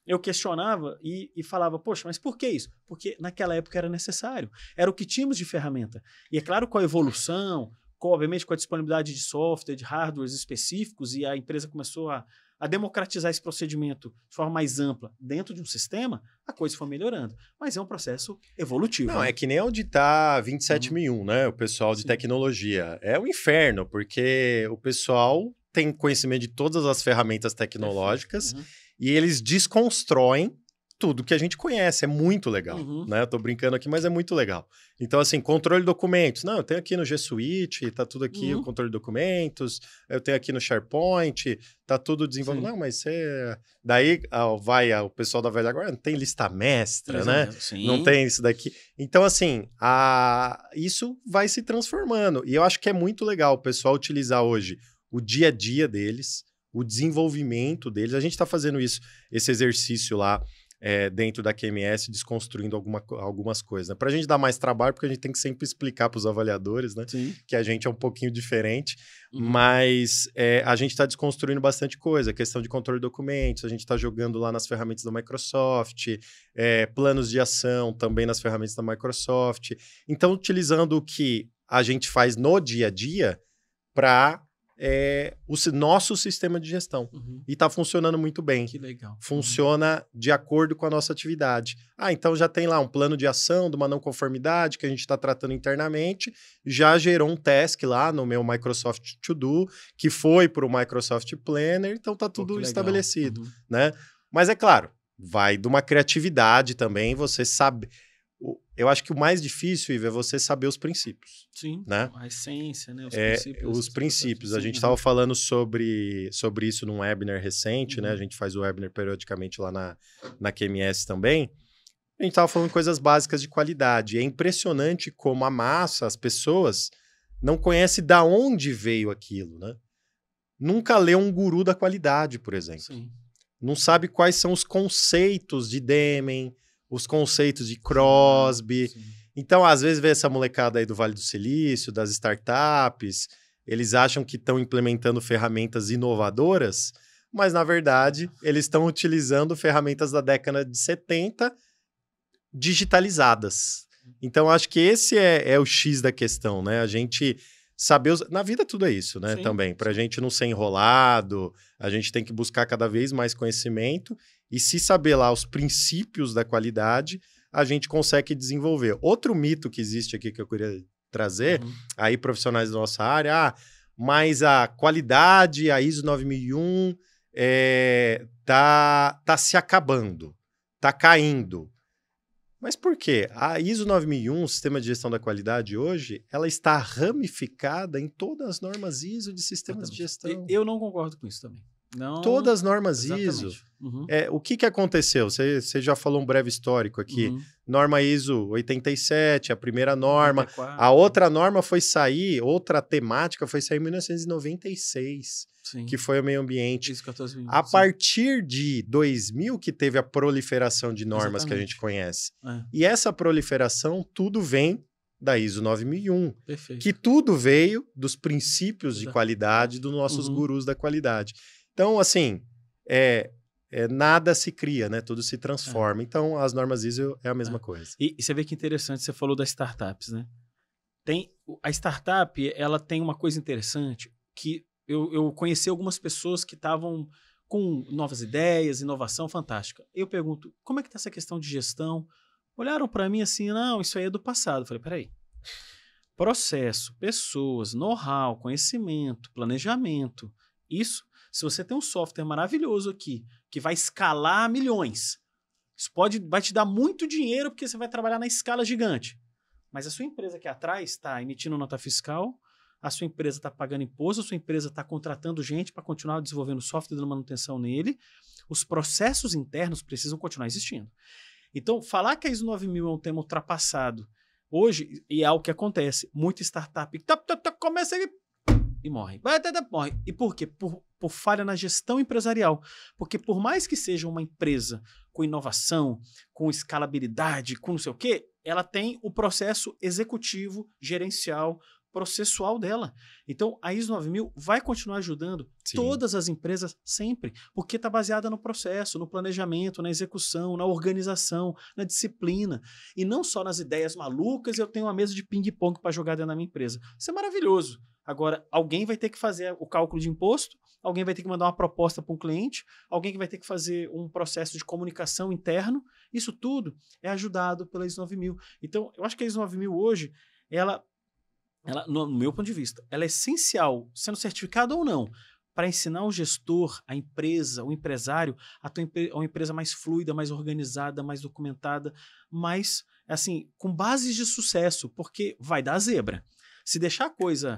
eu questionava e, e, falava, poxa, mas por que isso? Porque naquela época era necessário, era o que tínhamos de ferramenta. E é claro, com a evolução, com, obviamente com a disponibilidade de software, de hardwares específicos, e a empresa começou a, a democratizar esse procedimento de forma mais ampla dentro de um sistema, a coisa foi melhorando. Mas é um processo evolutivo. Não, né? é que nem auditar 27001, uhum. né? O pessoal de Sim. tecnologia. É um inferno, porque o pessoal tem conhecimento de todas as ferramentas tecnológicas uhum. e eles desconstroem tudo que a gente conhece. É muito legal, uhum. né? Eu tô brincando aqui, mas é muito legal. Então, assim, controle de documentos. Não, eu tenho aqui no G Suite, tá tudo aqui, uhum. o controle de documentos. Eu tenho aqui no SharePoint, tá tudo desenvolvido. Sim. Não, mas você... Daí vai o pessoal da velha agora, não tem lista mestra, né? Sim. Não tem isso daqui. Então, assim, a... isso vai se transformando. E eu acho que é muito legal o pessoal utilizar hoje o dia a dia deles, o desenvolvimento deles. A gente está fazendo isso, esse exercício lá é, dentro da QMS desconstruindo alguma, algumas coisas. Né? Para a gente dar mais trabalho, porque a gente tem que sempre explicar para os avaliadores né? que a gente é um pouquinho diferente, uhum. mas é, a gente está desconstruindo bastante coisa, questão de controle de documentos, a gente está jogando lá nas ferramentas da Microsoft, é, planos de ação também nas ferramentas da Microsoft. Então, utilizando o que a gente faz no dia a dia para é, o nosso sistema de gestão. Uhum. E está funcionando muito bem. Que legal. Funciona uhum. de acordo com a nossa atividade. Ah, então já tem lá um plano de ação de uma não conformidade que a gente está tratando internamente. Já gerou um task lá no meu Microsoft To Do, que foi para o Microsoft Planner, então está tudo Pô, estabelecido. Uhum. Né? Mas é claro, vai de uma criatividade também, você sabe eu acho que o mais difícil, Ivo, é você saber os princípios. Sim, né? a essência, né? Os é, princípios. Os princípios. A gente estava uhum. falando sobre, sobre isso num webinar recente, uhum. né? A uhum. gente faz o webinar periodicamente lá na, na QMS também. A gente estava falando coisas básicas de qualidade. É impressionante como a massa, as pessoas, não conhece da onde veio aquilo, né? Nunca leu um guru da qualidade, por exemplo. Sim. Não sabe quais são os conceitos de Deming, os conceitos de Crosby. Sim. Então, às vezes, vê essa molecada aí do Vale do Silício, das startups, eles acham que estão implementando ferramentas inovadoras, mas, na verdade, eles estão utilizando ferramentas da década de 70 digitalizadas. Então, acho que esse é, é o X da questão, né? A gente saber. Os... Na vida, tudo é isso, né? Sim, Também. Para a gente não ser enrolado, a gente tem que buscar cada vez mais conhecimento e se saber lá os princípios da qualidade, a gente consegue desenvolver. Outro mito que existe aqui que eu queria trazer, uhum. aí profissionais da nossa área, ah, mas a qualidade, a ISO 9001, é, tá, tá se acabando, tá caindo. Mas por quê? A ISO 9001, o Sistema de Gestão da Qualidade, hoje, ela está ramificada em todas as normas ISO de sistemas de gestão. Eu não concordo com isso também. Não, todas as normas exatamente. ISO. Uhum. É, o que, que aconteceu? Você, você já falou um breve histórico aqui. Uhum. Norma ISO 87, a primeira norma. 94. A outra norma foi sair, outra temática foi sair em 1996, Sim. que foi o meio ambiente. Isso, 14 a sim. partir de 2000 que teve a proliferação de normas Exatamente. que a gente conhece. É. E essa proliferação, tudo vem da ISO 9001, Perfeito. que tudo veio dos princípios Exato. de qualidade dos nossos uhum. gurus da qualidade. Então, assim, é, é, nada se cria, né? Tudo se transforma. É. Então, as normas ISO é a mesma é. coisa. E, e, você vê que interessante, você falou das startups, né? Tem, a startup, ela tem uma coisa interessante que eu, eu conheci algumas pessoas que estavam com novas ideias, inovação fantástica. Eu pergunto, como é que está essa questão de gestão? Olharam para mim assim, não, isso aí é do passado. Eu falei, peraí. Processo, pessoas, know-how, conhecimento, planejamento, isso se você tem um software maravilhoso aqui, que vai escalar milhões, isso pode, vai te dar muito dinheiro porque você vai trabalhar na escala gigante. Mas a sua empresa aqui atrás está emitindo nota fiscal, a sua empresa está pagando imposto, a sua empresa está contratando gente para continuar desenvolvendo software dando manutenção nele, os processos internos precisam continuar existindo. Então, falar que a ISO 9000 é um tema ultrapassado hoje, e é algo que acontece, muita startup começa e e morre. Morre. E por quê? Por, por falha na gestão empresarial. Porque por mais que seja uma empresa com inovação, com escalabilidade, com não sei o quê, ela tem o processo executivo, gerencial, processual dela. Então, a ISO 9000 vai continuar ajudando Sim. todas as empresas sempre, porque está baseada no processo, no planejamento, na execução, na organização, na disciplina. E não só nas ideias malucas, eu tenho uma mesa de ping-pong para jogar dentro da minha empresa. Isso é maravilhoso. Agora, alguém vai ter que fazer o cálculo de imposto, alguém vai ter que mandar uma proposta para um cliente, alguém que vai ter que fazer um processo de comunicação interno. Isso tudo é ajudado pela ISO 9000. Então, eu acho que a ISO 9000 hoje, ela, ela no meu ponto de vista, ela é essencial, sendo certificada ou não, para ensinar o gestor, a empresa, o empresário a ter uma empresa mais fluida, mais organizada, mais documentada, mais, assim, com bases de sucesso, porque vai dar zebra. Se deixar a coisa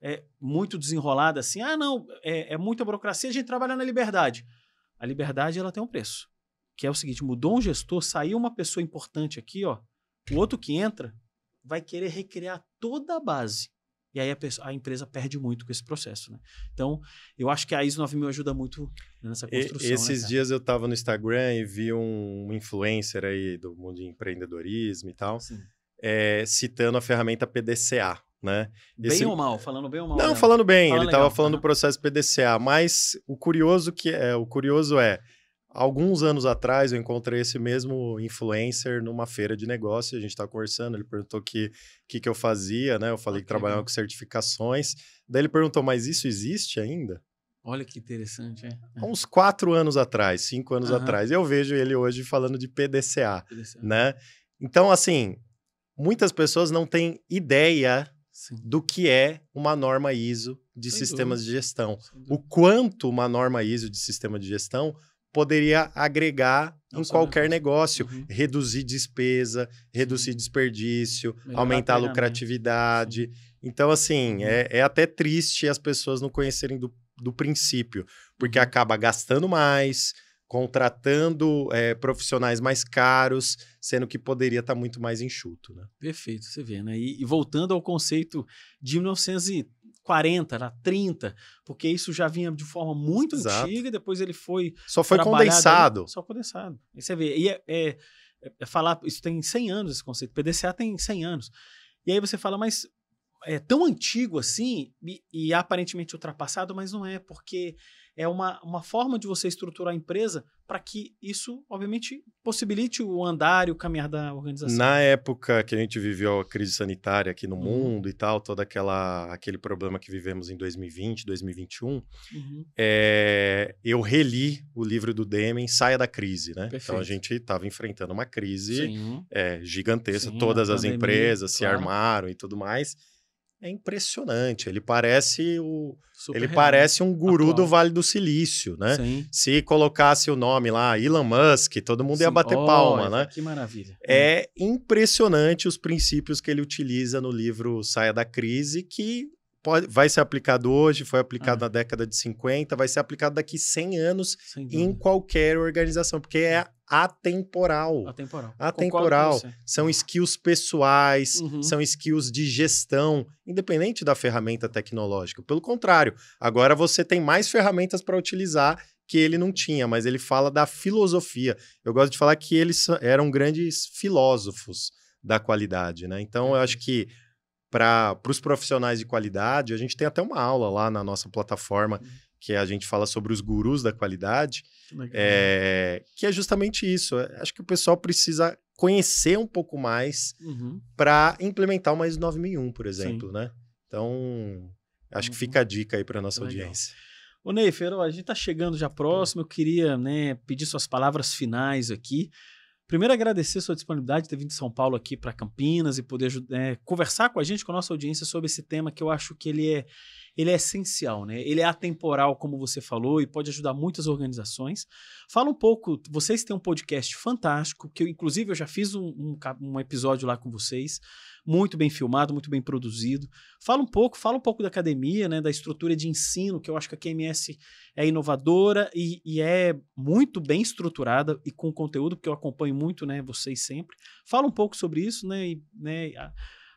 é, muito desenrolada assim, ah, não, é, é muita burocracia, a gente trabalha na liberdade. A liberdade ela tem um preço, que é o seguinte: mudou um gestor, saiu uma pessoa importante aqui, ó, o outro que entra vai querer recriar toda a base. E aí a, pessoa, a, empresa perde muito com esse processo, né? Então, eu acho que a ISO 9000 ajuda muito nessa construção. E, esses né, dias eu estava no Instagram e vi um influencer aí do mundo de empreendedorismo e tal, é, citando a ferramenta PDCA, né? Esse... Bem ou mal? Falando bem ou mal? Não, falando bem. Fala ele estava falando do processo PDCA, mas o curioso que é, o curioso é, alguns anos atrás eu encontrei esse mesmo influencer numa feira de negócio, a gente estava conversando, ele perguntou que que que eu fazia, né? Eu falei que trabalhava com certificações. Daí ele perguntou, mas isso existe ainda? Olha que interessante, é. Há uns quatro anos atrás, cinco anos uhum. atrás. Eu vejo ele hoje falando de PDCA, PDCA, né? Então, assim, muitas pessoas não têm ideia Sim. do que é uma norma ISO de Sem sistemas dúvida. de gestão. O quanto uma norma ISO de sistema de gestão poderia agregar Não em qualquer negócio, uhum. reduzir despesa, reduzir desperdício, Melhorar aumentar a lucratividade. Sim. Então, assim, uhum. é, é, até triste as pessoas não conhecerem do, do princípio, porque uhum. acaba gastando mais, contratando é, profissionais mais caros, sendo que poderia estar tá muito mais enxuto. Né? Perfeito, você vê, né? E, e voltando ao conceito de 1940, era 30, porque isso já vinha de forma muito Exato. antiga, depois ele foi. Só foi condensado. Ali, só condensado. E você vê. E é, é, é, falar, isso tem 100 anos esse conceito, PDCA tem 100 anos. E aí você fala, mas é tão antigo assim e, e aparentemente ultrapassado, mas não é, porque é uma, uma forma de você estruturar a empresa para que isso, obviamente, possibilite o andar e o caminhar da organização. Na época que a gente viveu a crise sanitária aqui no uhum. mundo e tal, todo aquela, aquele problema que vivemos em 2020, 2021, uhum. é, eu reli o livro do Demen, Saia da Crise, né? Perfeito. Então a gente estava enfrentando uma crise é, gigantesca, Sim, todas as empresas claro. se armaram e tudo mais. É impressionante. Ele parece o Super ele real. parece um guru Atual. do Vale do Silício, né? Sim. Se colocasse o nome lá, Elon Musk, todo mundo ia Sim. bater Olha, palma, né? Que maravilha. É impressionante os princípios que ele utiliza no livro Saia da Crise, que pode, vai ser aplicado hoje, foi aplicado Ah. na década de 50, vai ser aplicado daqui 100 anos em qualquer organização, porque é atemporal. Atemporal. Atemporal. Você. São skills pessoais, Uhum. são skills de gestão, independente da ferramenta tecnológica. Pelo contrário, agora você tem mais ferramentas para utilizar que ele não tinha, mas ele fala da filosofia. Eu gosto de falar que eles eram grandes filósofos da qualidade, né? Então, eu acho que para os profissionais de qualidade, a gente tem até uma aula lá na nossa plataforma Uhum. que a gente fala sobre os gurus da qualidade, Que é, que é justamente isso. Acho que o pessoal precisa conhecer um pouco mais Uhum. para implementar o mais 9001, por exemplo, né? Então, acho que Uhum. fica a dica aí para nossa Legal. audiência. Ô Neifer, ó, a gente está chegando já próximo. Eu queria né, pedir suas palavras finais aqui. Primeiro, agradecer sua disponibilidade de ter vindo de São Paulo aqui para Campinas e poder é, conversar com a gente, com a nossa audiência, sobre esse tema que eu acho que ele é, ele é essencial, né? Ele é atemporal, como você falou, e pode ajudar muitas organizações. Fala um pouco, vocês têm um podcast fantástico, que eu, inclusive eu já fiz um, um um episódio lá com vocês, muito bem filmado, muito bem produzido. Fala um pouco, fala um pouco da academia, né, da estrutura de ensino, que eu acho que a QMS é inovadora e, e é muito bem estruturada e com conteúdo, porque eu acompanho muito, né, vocês sempre. Fala um pouco sobre isso, né, e, né,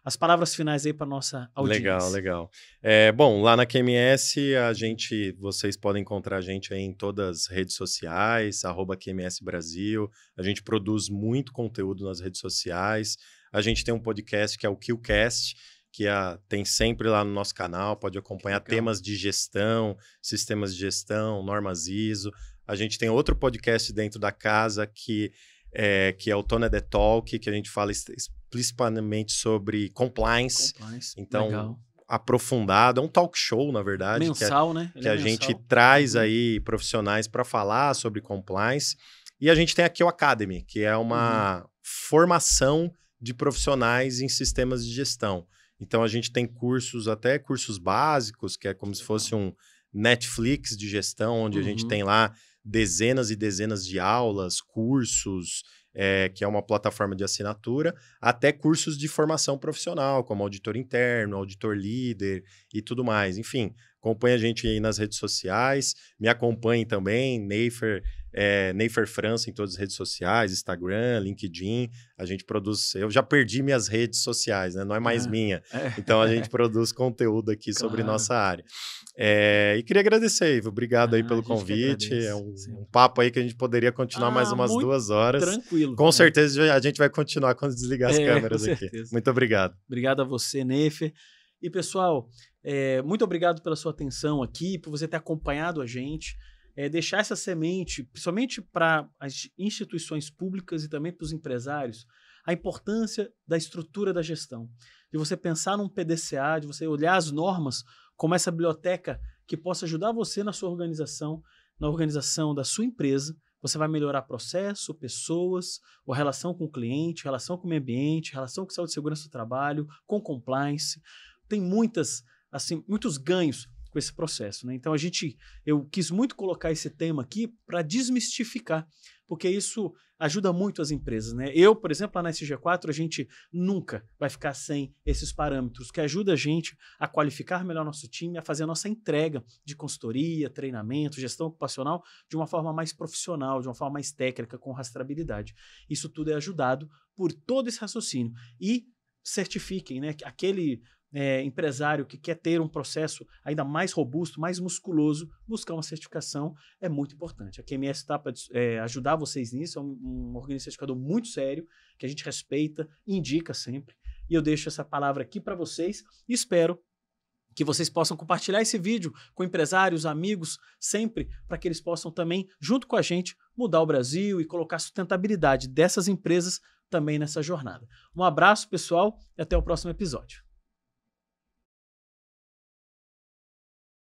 as palavras finais aí para nossa audiência. Legal, legal. É, bom, lá na QMS, a gente, vocês podem encontrar a gente aí em todas as redes sociais, arroba QMS Brasil. A gente produz muito conteúdo nas redes sociais. A gente tem um podcast que é o Qcast, que tem sempre lá no nosso canal, pode acompanhar Legal. temas de gestão, sistemas de gestão, normas ISO. A gente tem outro podcast dentro da casa que é, que é o Tona The Talk, que a gente fala explicitamente sobre compliance, Compliance. Então, legal. aprofundado, é um talk show, na verdade, que, a- mensal, né? Ele que é a gente mensal. traz Uhum. aí profissionais para falar sobre compliance. E a gente tem aqui o Academy, que é uma Uhum. formação de profissionais em sistemas de gestão. Então a gente tem cursos, até cursos básicos, que é como se fosse um Netflix de gestão, onde a gente Uhum. tem lá dezenas e dezenas de aulas, cursos, é, que é uma plataforma de assinatura, até cursos de formação profissional, como auditor interno, auditor líder e tudo mais. Enfim, acompanhe a gente aí nas redes sociais, me acompanhem também, Neifer, é, Neifer França em todas as redes sociais, Instagram, LinkedIn. A gente produz. Eu já perdi minhas redes sociais, né? Não é mais Ah, minha. É. Então a gente produz conteúdo aqui sobre Claro. nossa área. É, e queria agradecer, Ivo. Obrigado aí Ah, pelo a gente que convite. É um, um papo aí que a gente poderia continuar mais Ah, umas muito duas horas. Tranquilo. Com É. certeza a gente vai continuar quando desligar as É, câmeras aqui. Muito obrigado. Obrigado a você, Nefer. E, pessoal, é, muito obrigado pela sua atenção aqui, por você ter acompanhado a gente. É, deixar essa semente, principalmente para as instituições públicas e também para os empresários, a importância da estrutura da gestão. De você pensar num PDCA, de você olhar as normas como essa biblioteca que possa ajudar você na sua organização, na organização da sua empresa. Você vai melhorar processo, pessoas, a relação com o cliente, relação com o meio ambiente, relação com saúde e segurança do trabalho, com compliance. Tem muitas, assim, muitos ganhos com esse processo, né? Então a gente, eu quis muito colocar esse tema aqui para desmistificar, porque isso ajuda muito as empresas, né? Eu, por exemplo, lá na SG4, a gente nunca vai ficar sem esses parâmetros que ajuda a gente a qualificar melhor nosso time, a fazer a nossa entrega de consultoria, treinamento, gestão ocupacional de uma forma mais profissional, de uma forma mais técnica, com rastreabilidade. Isso tudo é ajudado por todo esse raciocínio. E certifiquem, né? que Aquele é, empresário que quer ter um processo ainda mais robusto, mais musculoso, buscar uma certificação é muito importante. A QMS está para é, ajudar vocês nisso, é um, um organismo certificador muito sério, que a gente respeita indica sempre. E eu deixo essa palavra aqui para vocês e espero que vocês possam compartilhar esse vídeo com empresários, amigos, sempre, para que eles possam também, junto com a gente, mudar o Brasil e colocar a sustentabilidade dessas empresas também nessa jornada. Um abraço, pessoal, e até o próximo episódio.